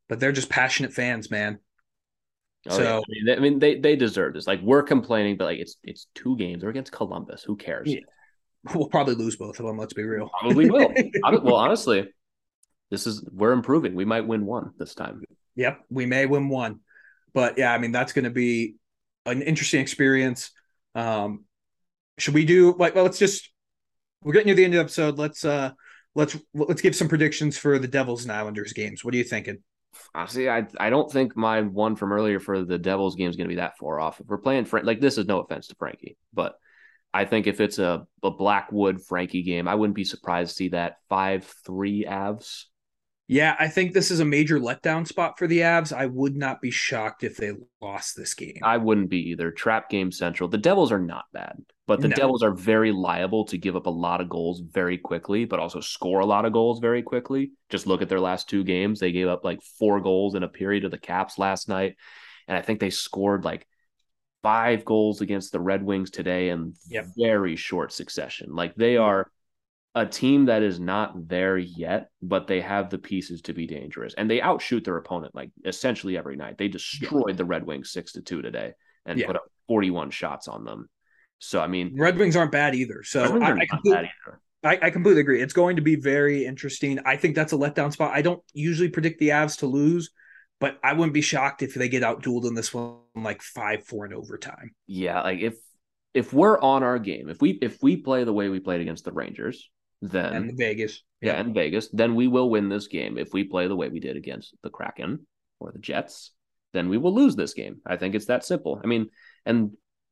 But they're just passionate fans, man. Oh, So- yeah. I mean, they, I mean, they they deserve this. Like we're complaining, but like it's it's two games. We're against Columbus. Who cares? Yeah. We'll probably lose both of them. Let's be real. Probably will. [LAUGHS] Well, honestly, this is we're improving. We might win one this time. Yep, we may win one, but yeah, I mean that's going to be an interesting experience. Um, should we do like? Well, let's just we're getting near the end of the episode. Let's uh let's let's give some predictions for the Devils and Islanders games. What are you thinking? Honestly, I I don't think my one from earlier for the Devils game is going to be that far off. If we're playing Frank, like this is no offense to Frankie, but I think if it's a, a Blackwood Frankie game, I wouldn't be surprised to see that five three Avs. Yeah, I think this is a major letdown spot for the Avs. I would not be shocked if they lost this game. I wouldn't be either. Trap game central. The Devils are not bad, but the No. Devils are very liable to give up a lot of goals very quickly, but also score a lot of goals very quickly. Just look at their last two games. They gave up like four goals in a period of the Caps last night. And I think they scored like five goals against the Red Wings today in Yep. very short succession. Like they are a team that is not there yet, but they have the pieces to be dangerous. And they outshoot their opponent like essentially every night. They destroyed the Red Wings six to two today and Yeah. put up 41 shots on them. So I mean, Red Wings aren't bad either. So I, I, completely. I, I completely agree. It's going to be very interesting. I think that's a letdown spot. I don't usually predict the Avs to lose, but I wouldn't be shocked if they get outdueled in this one like five four in overtime. Yeah, like if if we're on our game, if we if we play the way we played against the Rangers, then And Vegas, yeah, in Vegas, then we will win this game. If we play the way we did against the Kraken or the Jets, then we will lose this game. I think it's that simple. I mean, and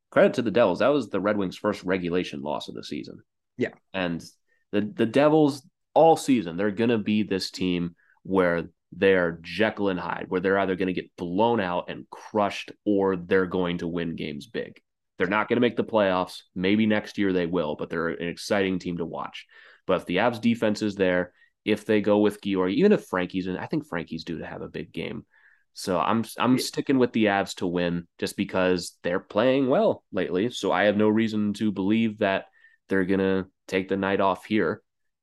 credit to the Devils, that was the Red Wings' first regulation loss of the season. Yeah. And the the Devils all season, they're gonna be this team where they're Jekyll and Hyde, where they're either gonna get blown out and crushed or they're going to win games big. They're not going to make the playoffs. Maybe next year they will, but they're an exciting team to watch. But if the Avs defense is there, if they go with Georg, even if Frankie's in, I think Frankie's due to have a big game. So I'm I'm sticking with the Avs to win just because they're playing well lately. So I have no reason to believe that they're gonna take the night off here.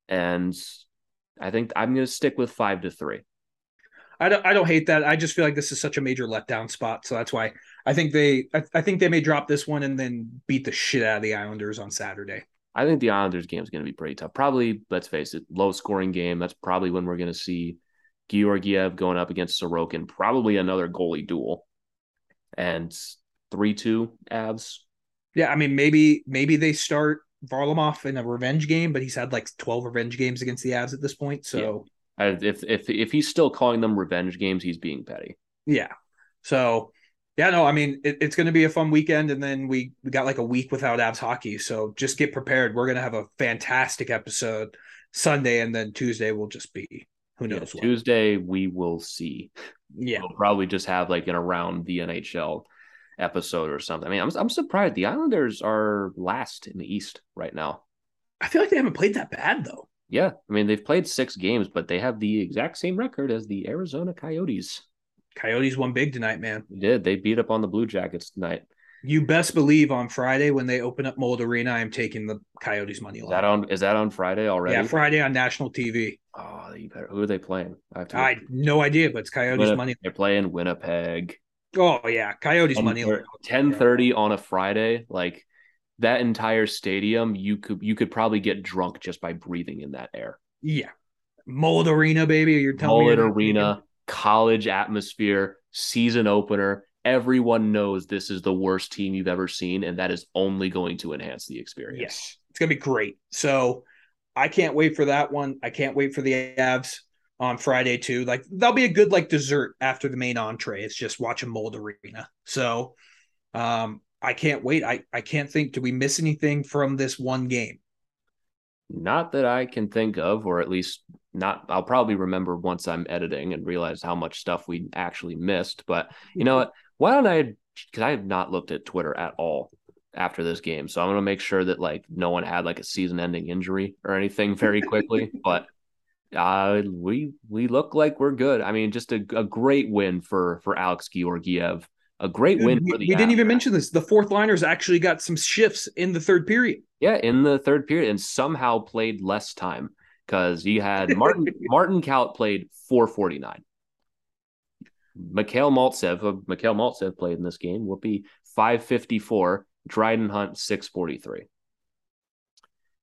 And I think I'm gonna stick with five to three. I don't I don't hate that. I just feel like this is such a major letdown spot. So that's why I think they I, I think they may drop this one and then beat the shit out of the Islanders on Saturday. I think the Islanders game is going to be pretty tough. Probably, let's face it, low scoring game. That's probably when we're going to see Georgiev going up against Sorokin. Probably another goalie duel, and three two Avs. Yeah, I mean maybe maybe they start Varlamov in a revenge game, but he's had like 12 revenge games against the Avs at this point. So I- If if if he's still calling them revenge games, he's being petty. yeah. So yeah, no, I mean it, it's going to be a fun weekend, and then we we got like a week without Avs hockey. So just get prepared. We're going to have a fantastic episode Sunday, and then Tuesday will just be who Yeah, knows what. Tuesday we will see. Yeah, We'll probably just have like an around the NHL episode or something. I mean, I'm I'm surprised the Islanders are last in the East right now. I feel like they haven't played that bad though. Yeah, I mean they've played six games, but they have the exact same record as the Arizona Coyotes. Coyotes won big tonight, man. They did. They beat up on the Blue Jackets tonight. You best believe on Friday when they open up Mullett Arena, I'm taking the Coyotes money Is line. that on? Is that on Friday already? yeah, Friday on national TV. Oh, you better. Who are they playing? I have. I no idea, but it's Coyotes money. They're playing Winnipeg. Oh yeah, Coyotes money. Ten thirty on a Friday. Like that entire stadium, you could you could probably get drunk just by breathing in that air. Yeah, Mullett Arena, baby. You're telling me Mullet you're Arena, college atmosphere, season opener. Everyone knows this is the worst team you've ever seen, and that is only going to enhance the experience. Yes, it's gonna be great. So I can't wait for that one. I can't wait for the Avs on Friday too. Like that'll be a good like dessert after the main entree. It's just watching Mullett Arena. So um I can't wait. I, I can't think, do we miss anything from this one game? Not that I can think of, or at least not. I'll probably remember once I'm editing and realize how much stuff we actually missed. But you know what? Why don't I? Because I have not looked at Twitter at all after this game, so I'm going to make sure that like no one had like a season-ending injury or anything very quickly. [LAUGHS] but uh, we we look like we're good. I mean, just a, a great win for for Alex Georgiev. A great win we, for the. we didn't even mention this. The fourth liners actually got some shifts in the third period. Yeah, in the third period, and somehow played less time because he had Martin [LAUGHS] Martin Kaut played 449. Mikhail Maltsev, uh, Mikhail Maltsev played in this game. Whoopee 554. Dryden Hunt 643.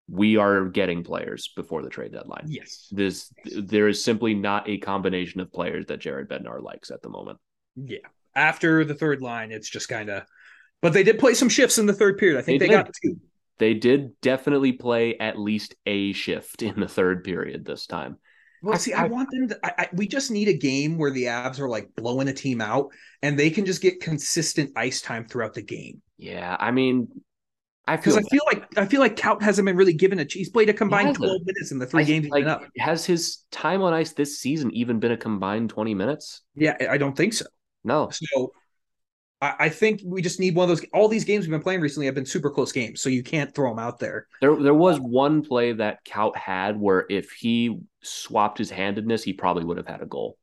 We are getting players before the trade deadline. Yes. This there is simply not a combination of players that Jared Bednar likes at the moment. Yeah. After the third line, it's just kind of, but they did play some shifts in the third period. I think They they, got two. They did definitely play at least a shift in the third period this time. Well, I- see, I, I- want them to. I, I, we just need a game where the Avs are like blowing a team out, and they can just get consistent ice time throughout the game. Yeah, I mean, I Because feel I feel like I feel like Kaut hasn't been really given a. He's played a combined hasn't. twelve minutes in the three I- games he's like, been up. has his time on ice this season even been a combined 20 minutes? Yeah, I- I don't think so. No. So I, think we just need one of those. All these games we've been playing recently have been super close games, so you can't throw them out there. There there was one play that Kaut had where if he swapped his handedness, he probably would have had a goal.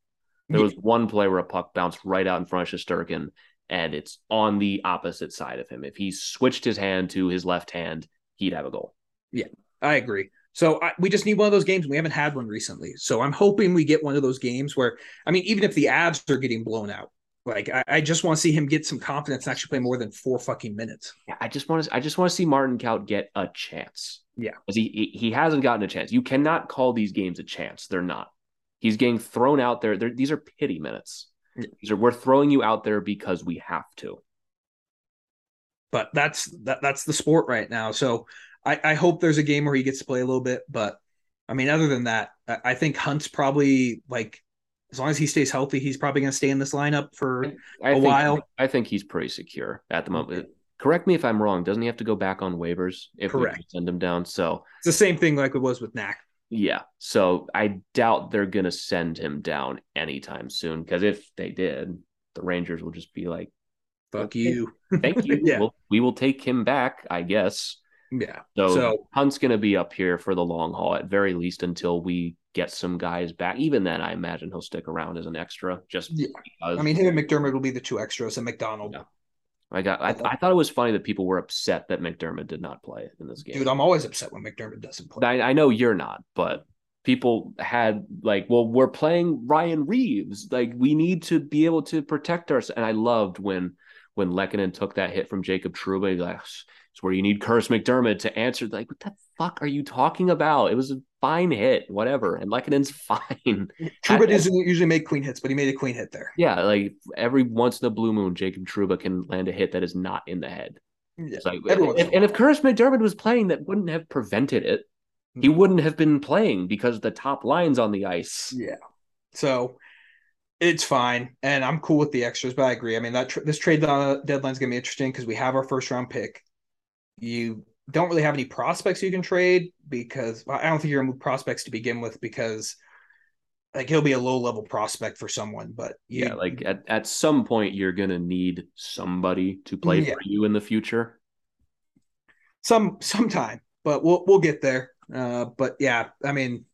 There Yeah. was one play where a puck bounced right out in front of Shesterkin and it's on the opposite side of him. If he switched his hand to his left hand, he'd have a goal. Yeah, I agree. So I, we just need one of those games. We haven't had one recently, so I'm hoping we get one of those games where, I mean, even if the Avs are getting blown out, like I, I just want to see him get some confidence and actually play more than four fucking minutes. Yeah, I just want to I just want to see Martin Kaut get a chance. Yeah. Because he he he hasn't gotten a chance. You cannot call these games a chance. They're not. He's getting thrown out there. They're, these are pity minutes. Yeah. These are we're throwing you out there because we have to. But that's that, that's the sport right now. So I, I hope there's a game where he gets to play a little bit. But I mean, other than that, I, I think Hunt's probably like as long as he stays healthy, he's probably going to stay in this lineup for I A think, while. I think he's pretty secure at the moment. Correct me if I'm wrong. Doesn't he have to go back on waivers if we send him down? So it's the same thing like it was with Knack. yeah. So I doubt they're gonna send him down anytime soon. Because if they did, the Rangers will just be like, Fuck Okay. you. "Thank [LAUGHS] you. Yeah. we'll, we will take him back, I guess." Yeah. So, So- Hunt's gonna be up here for the long haul at very least until we get some guys back. Even then, I imagine he'll stick around as an extra. Just Yeah. because. I mean, him and MacDermid will be the two extras, and MacDonald. Yeah. I got. I, I thought it was funny that people were upset that MacDermid did not play in this game. Dude, I'm always upset when MacDermid doesn't play. I, I know you're not, but people had like, well, we're playing Ryan Reaves. Like, we need to be able to protect ourselves. And I loved when when Lehkonen took that hit from Jacob Trouba. Like, it's where you need Kurtis MacDermid to answer. Like, what the fuck are you talking about? It was a fine hit, whatever. And Lehkonen's [LAUGHS] fine. Trouba doesn't usually make clean hits, but he made a clean hit there. Yeah, like every once in a blue moon, Jacob Trouba can land a hit that is not in the head. Yeah. Like, Every once in if, and if Kurtis MacDermid was playing, that wouldn't have prevented it. He No. wouldn't have been playing because the top line's on the ice. Yeah. So it's fine, and I'm cool with the extras. But I agree. I mean, that tr- this trade deadline is going to be interesting because we have our first round pick. You don't really have any prospects you can trade because I don't think you're to move prospects to begin with because like he'll be a low level prospect for someone. But you, Yeah, like at, at some point, you're gonna need somebody to play Yeah. for you in the future. some sometime, but we'll we'll get there. Uh, but yeah, I mean,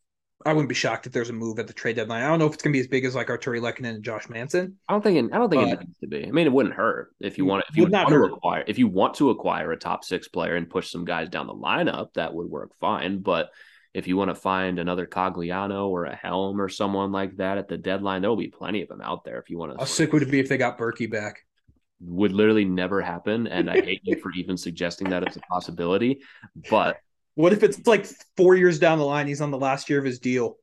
I wouldn't be shocked if there's a move at the trade deadline. I don't know if it's gonna be as big as like Artturi Lehkonen and Josh Manson. I don't think it, I don't think it needs to be. I mean, it wouldn't hurt if you want if you want to acquire if you want to acquire a top six player and push some guys down the lineup, that would work fine. But if you want to find another Cogliano or a Helm or someone like that at the deadline, there will be plenty of them out there. If you want to, How sick would it be if they got Berkey back? would literally never happen, and I hate you for even suggesting that as a possibility. But What if it's like four years down the line, he's on the last year of his deal,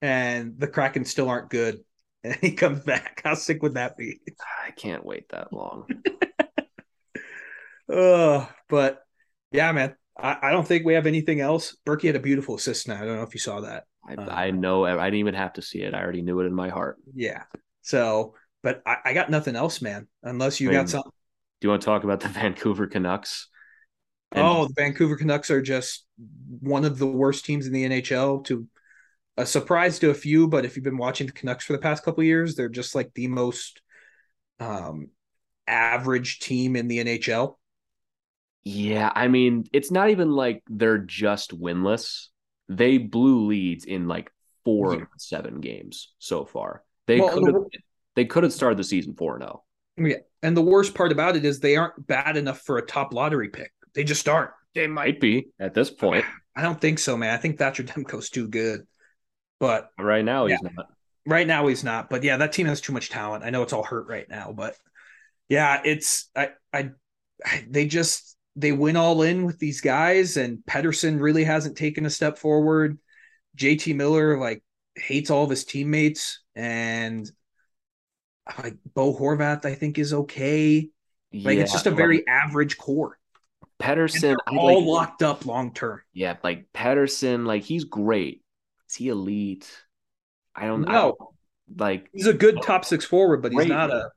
and the Kraken still aren't good, [LAUGHS] and he comes back? How sick would that be? I can't wait that long. [LAUGHS] Uh, but yeah, man, I, I don't think we have anything else. Berkey had a beautiful assist now. I don't know if you saw that. I, Uh, I know. I didn't even have to see it. I already knew it in my heart. Yeah. So, but I, I got nothing else, man. Unless you I mean, got something. Do you want to talk about the [LAUGHS] Vancouver Canucks? And- oh, the Vancouver Canucks are just one of the worst teams in the NHL. To a surprise to a few, but if you've been watching the Canucks for the past couple years, they're just like the most um, average team in the NHL. Yeah, I mean, it's not even like they're just winless. They blew leads in like four yeah. seven games so far. They well, could have they could have started the season 4 and 0. Yeah. And the worst part about it is they aren't bad enough for a top lottery pick. They just aren't. They might be at this point. I don't think so, man. I think Thatcher Demko's too good. But right now he's yeah. not. Right now he's not. But yeah, that team has too much talent. I know it's all hurt right now, but yeah, it's I I, I they just they went all in with these guys and Pettersson really hasn't taken a step forward. JT Miller like hates all of his teammates and like Bo Horvat, I think is okay. Like yeah, it's just a very like, average core. Pettersson all like, locked up long term. Yeah, like Pettersson, like he's great. Is he elite? I don't know. Like he's a good oh. top six forward, but he's not a.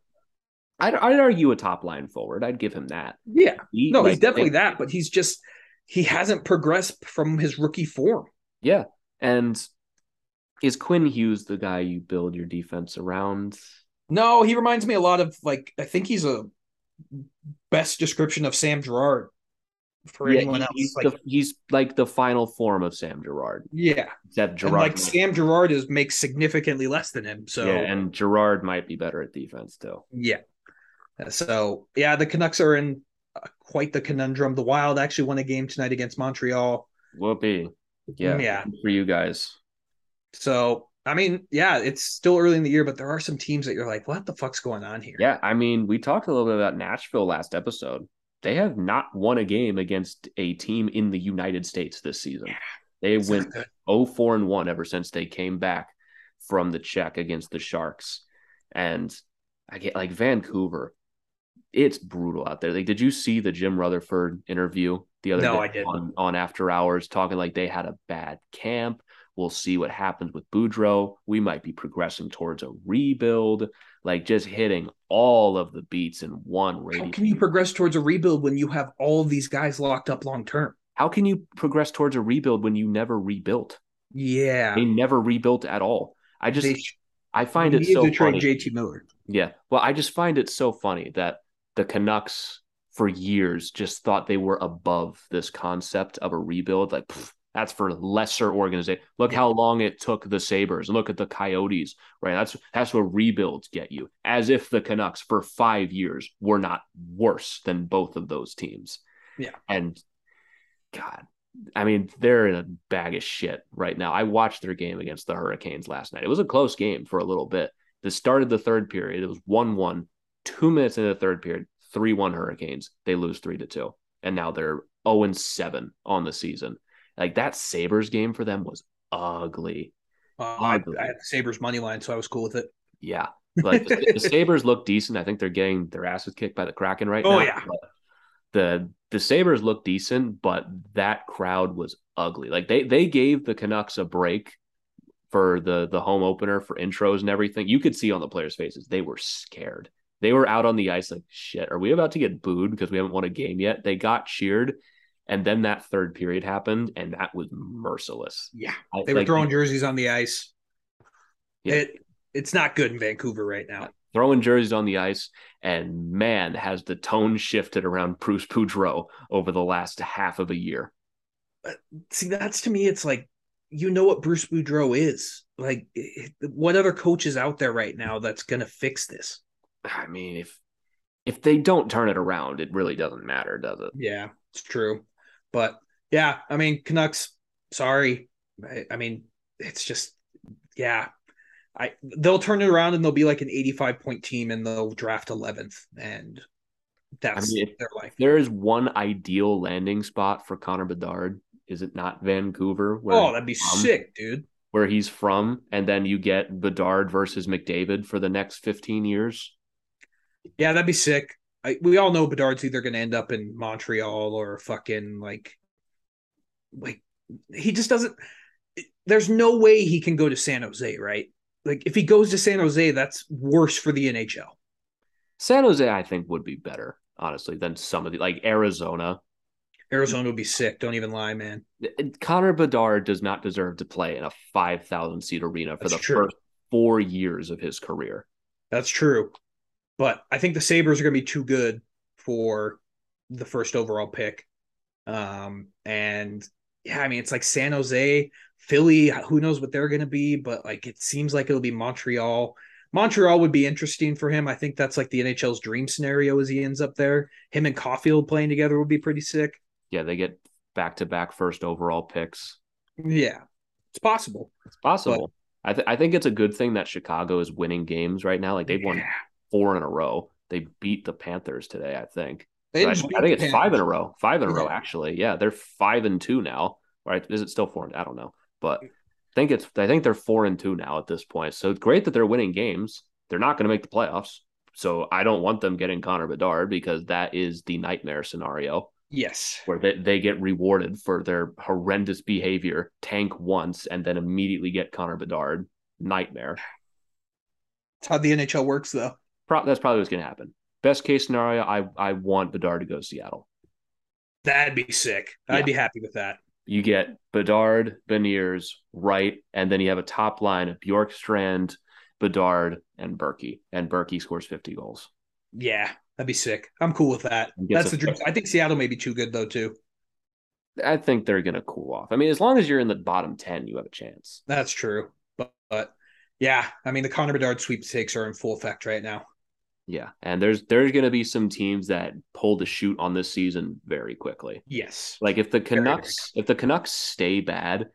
I'd, I'd argue a top line forward. I'd give him that. Yeah, he, no, like, he's definitely that, but he's just he hasn't progressed from his rookie form. Yeah, and is Quinn Hughes the guy you build your defense around? No, he reminds me a lot of like I think he's a best description of Sam Girard for yeah, anyone else. He's, like, the, he's like the final form of Sam Girard. Yeah, except Girard. And like Sam Girard is makes significantly less than him. So yeah, and Girard might be better at defense too. Yeah. So yeah, the Canucks are in uh, quite the conundrum. The Wild actually won a game tonight against Montreal. Whoopee. Yeah. Yeah. For you guys. So I mean, yeah, it's still early in the year, but there are some teams that you're like, what the fuck's going on here? Yeah, I mean, we talked a little bit about Nashville last episode. They have not won a game against a team in the United States this season. Yeah, they went 0-4 and 1 ever since they came back from the Czech against the Sharks. And I get like Vancouver, it's brutal out there. Like, did you see the Jim Rutherford interview the other no, day on, on After Hours talking like they had a bad camp? We'll see what happens with Boudreau. We might be progressing towards a rebuild, like just hitting all of the beats in one race. How can you progress towards a rebuild when you have all these guys locked up long term? How can you progress towards a rebuild when you never rebuilt? Yeah, they never rebuilt at all. I just, they, I find it so funny. JT Miller. Yeah, well, I just find it so funny that the Canucks for years just thought they were above this concept of a rebuild. Like, pff, that's for lesser organization. Look how long it took the Sabres. Look at the Coyotes, right? That's that's what rebuilds get you. As if the Canucks for five years were not worse than both of those teams. Yeah. And God, I mean, they're in a bag of shit right now. I watched their game against the Hurricanes last night. It was a close game for a little bit. The started the third period, it was 1 1. Two minutes into the third period, 3 1 Hurricanes. They lose 3 to 2. And now they're 0 7 on the season. Like that Sabres game for them was ugly. Uh, ugly. I, I, had the Sabres money line, so I was cool with it. Yeah. Like the, the, Sabres look decent. I think they're getting their asses kicked by the Kraken right oh, now. Oh, yeah. But the the Sabres look decent, but that crowd was ugly. Like they they gave the Canucks a break for the the home opener for intros and everything. You could see on the players' faces they were scared. They were out on the ice like shit. Are we about to get booed because we haven't won a game yet? They got cheered and then that third period happened, and that was merciless. Yeah, they were like, throwing jerseys on the ice. Yeah. It it's not good in Vancouver right now. Throwing jerseys on the ice, and man, has the tone shifted around Bruce Boudreau over the last half of a year. Uh, see, that's to me, it's like you know what Bruce Boudreau is. Like, what other coach is out there right now that's going to fix this? I mean, if if they don't turn it around, it really doesn't matter, does it? Yeah, it's true. But yeah, I mean, Canucks, sorry. I, I mean, it's just, yeah. I they'll turn it around and they'll be like an 85 point team and they'll draft 11th and that's I mean, their life. There is one ideal landing spot for Connor Bedard. Is it not Vancouver? oh, that'd be from, sick, dude. Where he's from, and then you get Bedard versus McDavid for the next 15 years. Yeah, that'd be sick. I, we all know Bedard's either going to end up in Montreal or fucking like, like he just doesn't. There's no way he can go to San Jose, right? Like if he goes to San Jose, that's worse for the NHL. San Jose, I think, would be better. honestly, than some of the like Arizona. Arizona would be sick. Don't even lie, man. Connor Bedard does not deserve to play in a 5,000 seat arena for That's the true. first four years of his career. That's true. But I think the Sabres are going to be too good for the first overall pick. Um, and yeah, I mean, it's like San Jose, Philly, who knows what they're going to be, but like it seems like it'll be Montreal. Montreal would be interesting for him. I think that's like the NHL's dream scenario as he ends up there. Him and Caulfield playing together would be pretty sick. Yeah, they get back to back first overall picks. Yeah, it's possible. It's possible. I, th- I think it's a good thing that Chicago is winning games right now. Like they've won Yeah. Four in a row. They beat the Panthers today, I think. They I, I think it's five in a row. Five in a row, Yeah. actually. Yeah, they're five and two now. Right? Is it still four? I don't know, but I think it's. I think they're four and two now at this point. So it's great that they're winning games. They're not going to make the playoffs, so I don't want them getting Connor Bedard because that is the nightmare scenario Yes. where they, they get rewarded for their horrendous behavior, tank once, and then immediately get Connor Bedard. Nightmare. That's how the NHL works, though. Pro- that's probably what's going to happen. Best case scenario, I I want Bedard to go to Seattle. That'd be sick. Yeah. I'd be happy with that. You get Bedard, Beniers, Wright, and then you have a top line of Bjorkstrand, Bedard, and Berkey. And Berkey scores 50 goals. Yeah, that'd be sick. I'm cool with that. That's the dream. I think Seattle may be too good though too. I think they're going to cool off. I mean, as long as you're in the bottom 10, you have a chance. That's true. But, but yeah, I mean the Connor Bedard sweepstakes are in full effect right now. Yeah. And there's there's going to be some teams that pull the chute on this season very quickly. Yes. Like if the Canucks, if the Canucks stay bad,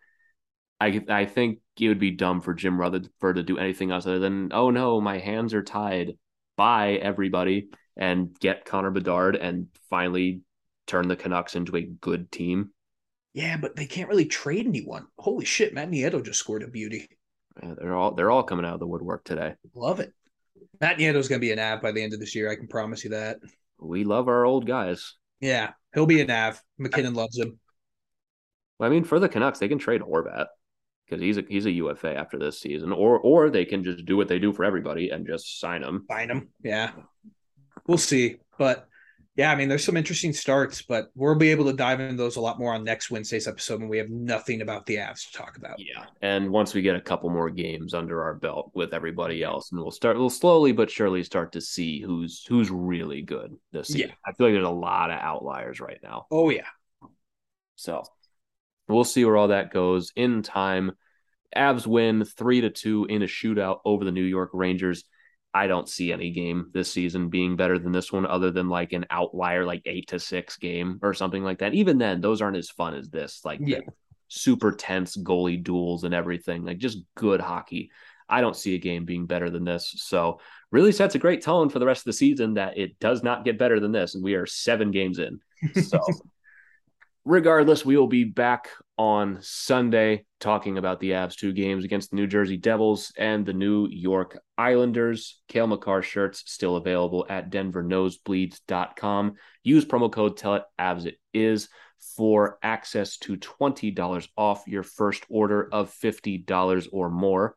I I think it would be dumb for Jim Rutherford to do anything else other than oh no, my hands are tied. Bye everybody, and get Connor Bedard and finally turn the Canucks into a good team. Yeah, but they can't really trade anyone. Holy shit, Matt Nieto just scored a beauty. Uh, They're all they're all coming out of the woodwork today. Love it. Matt Nieto's gonna be an av by the end of this year. I can promise you that. We love our old guys. Yeah, he'll be an av. MacKinnon loves him. Well, I mean, for the Canucks, they can trade Horvat because he's a he's a UFA after this season, or or they can just do what they do for everybody and just sign him. Find him. Yeah. We'll see. But yeah, I mean, there's some interesting starts, but we'll be able to dive into those a lot more on next Wednesday's episode when we have nothing about the Avs to talk about. Yeah, and once we get a couple more games under our belt with everybody else, and we'll start, we'll slowly but surely start to see who's who's really good this season. Yeah. I feel like there's a lot of outliers right now, Oh yeah. so we'll see where all that goes in time. Avs win three to two in a shootout over the New York Rangers. I don't see any game this season being better than this one, other than like an outlier, like eight to six game or something like that. Even then, those aren't as fun as this. Like Yeah. super tense goalie duels and everything, like just good hockey. I don't see a game being better than this. So really sets a great tone for the rest of the season that it does not get better than this. And we are seven games in. So [LAUGHS] regardless, we will be back on Sunday talking about the Avs two games against the New Jersey Devils and the New York Islanders. Cale Makar shirts still available at denvernosebleeds.com. Use promo code tell it Avs it is for access to $20 off your first order of $50 or more.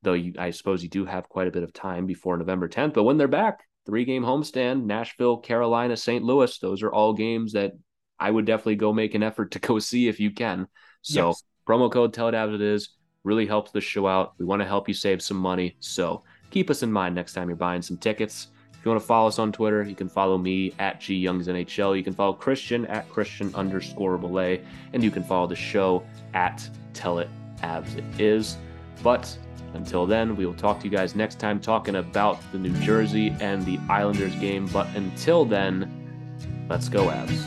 Though you, I suppose you do have quite a bit of time before November 10th, but when they're back, three game homestand, Nashville, Carolina, St. Louis, those are all games that I would definitely go make an effort to go see if you can. So Yes. promo code tell it Avs it is really helps the show out. We want to help you save some money. So keep us in mind next time you're buying some tickets. If you want to follow us on Twitter, you can follow me at G Youngs NHL. You can follow Christian at Christian underscore Bolle, and you can follow the show at Tell It Avs It Is. But until then, we will talk to you guys next time talking about the New Jersey and the Islanders game. But until then, let's go, Abs.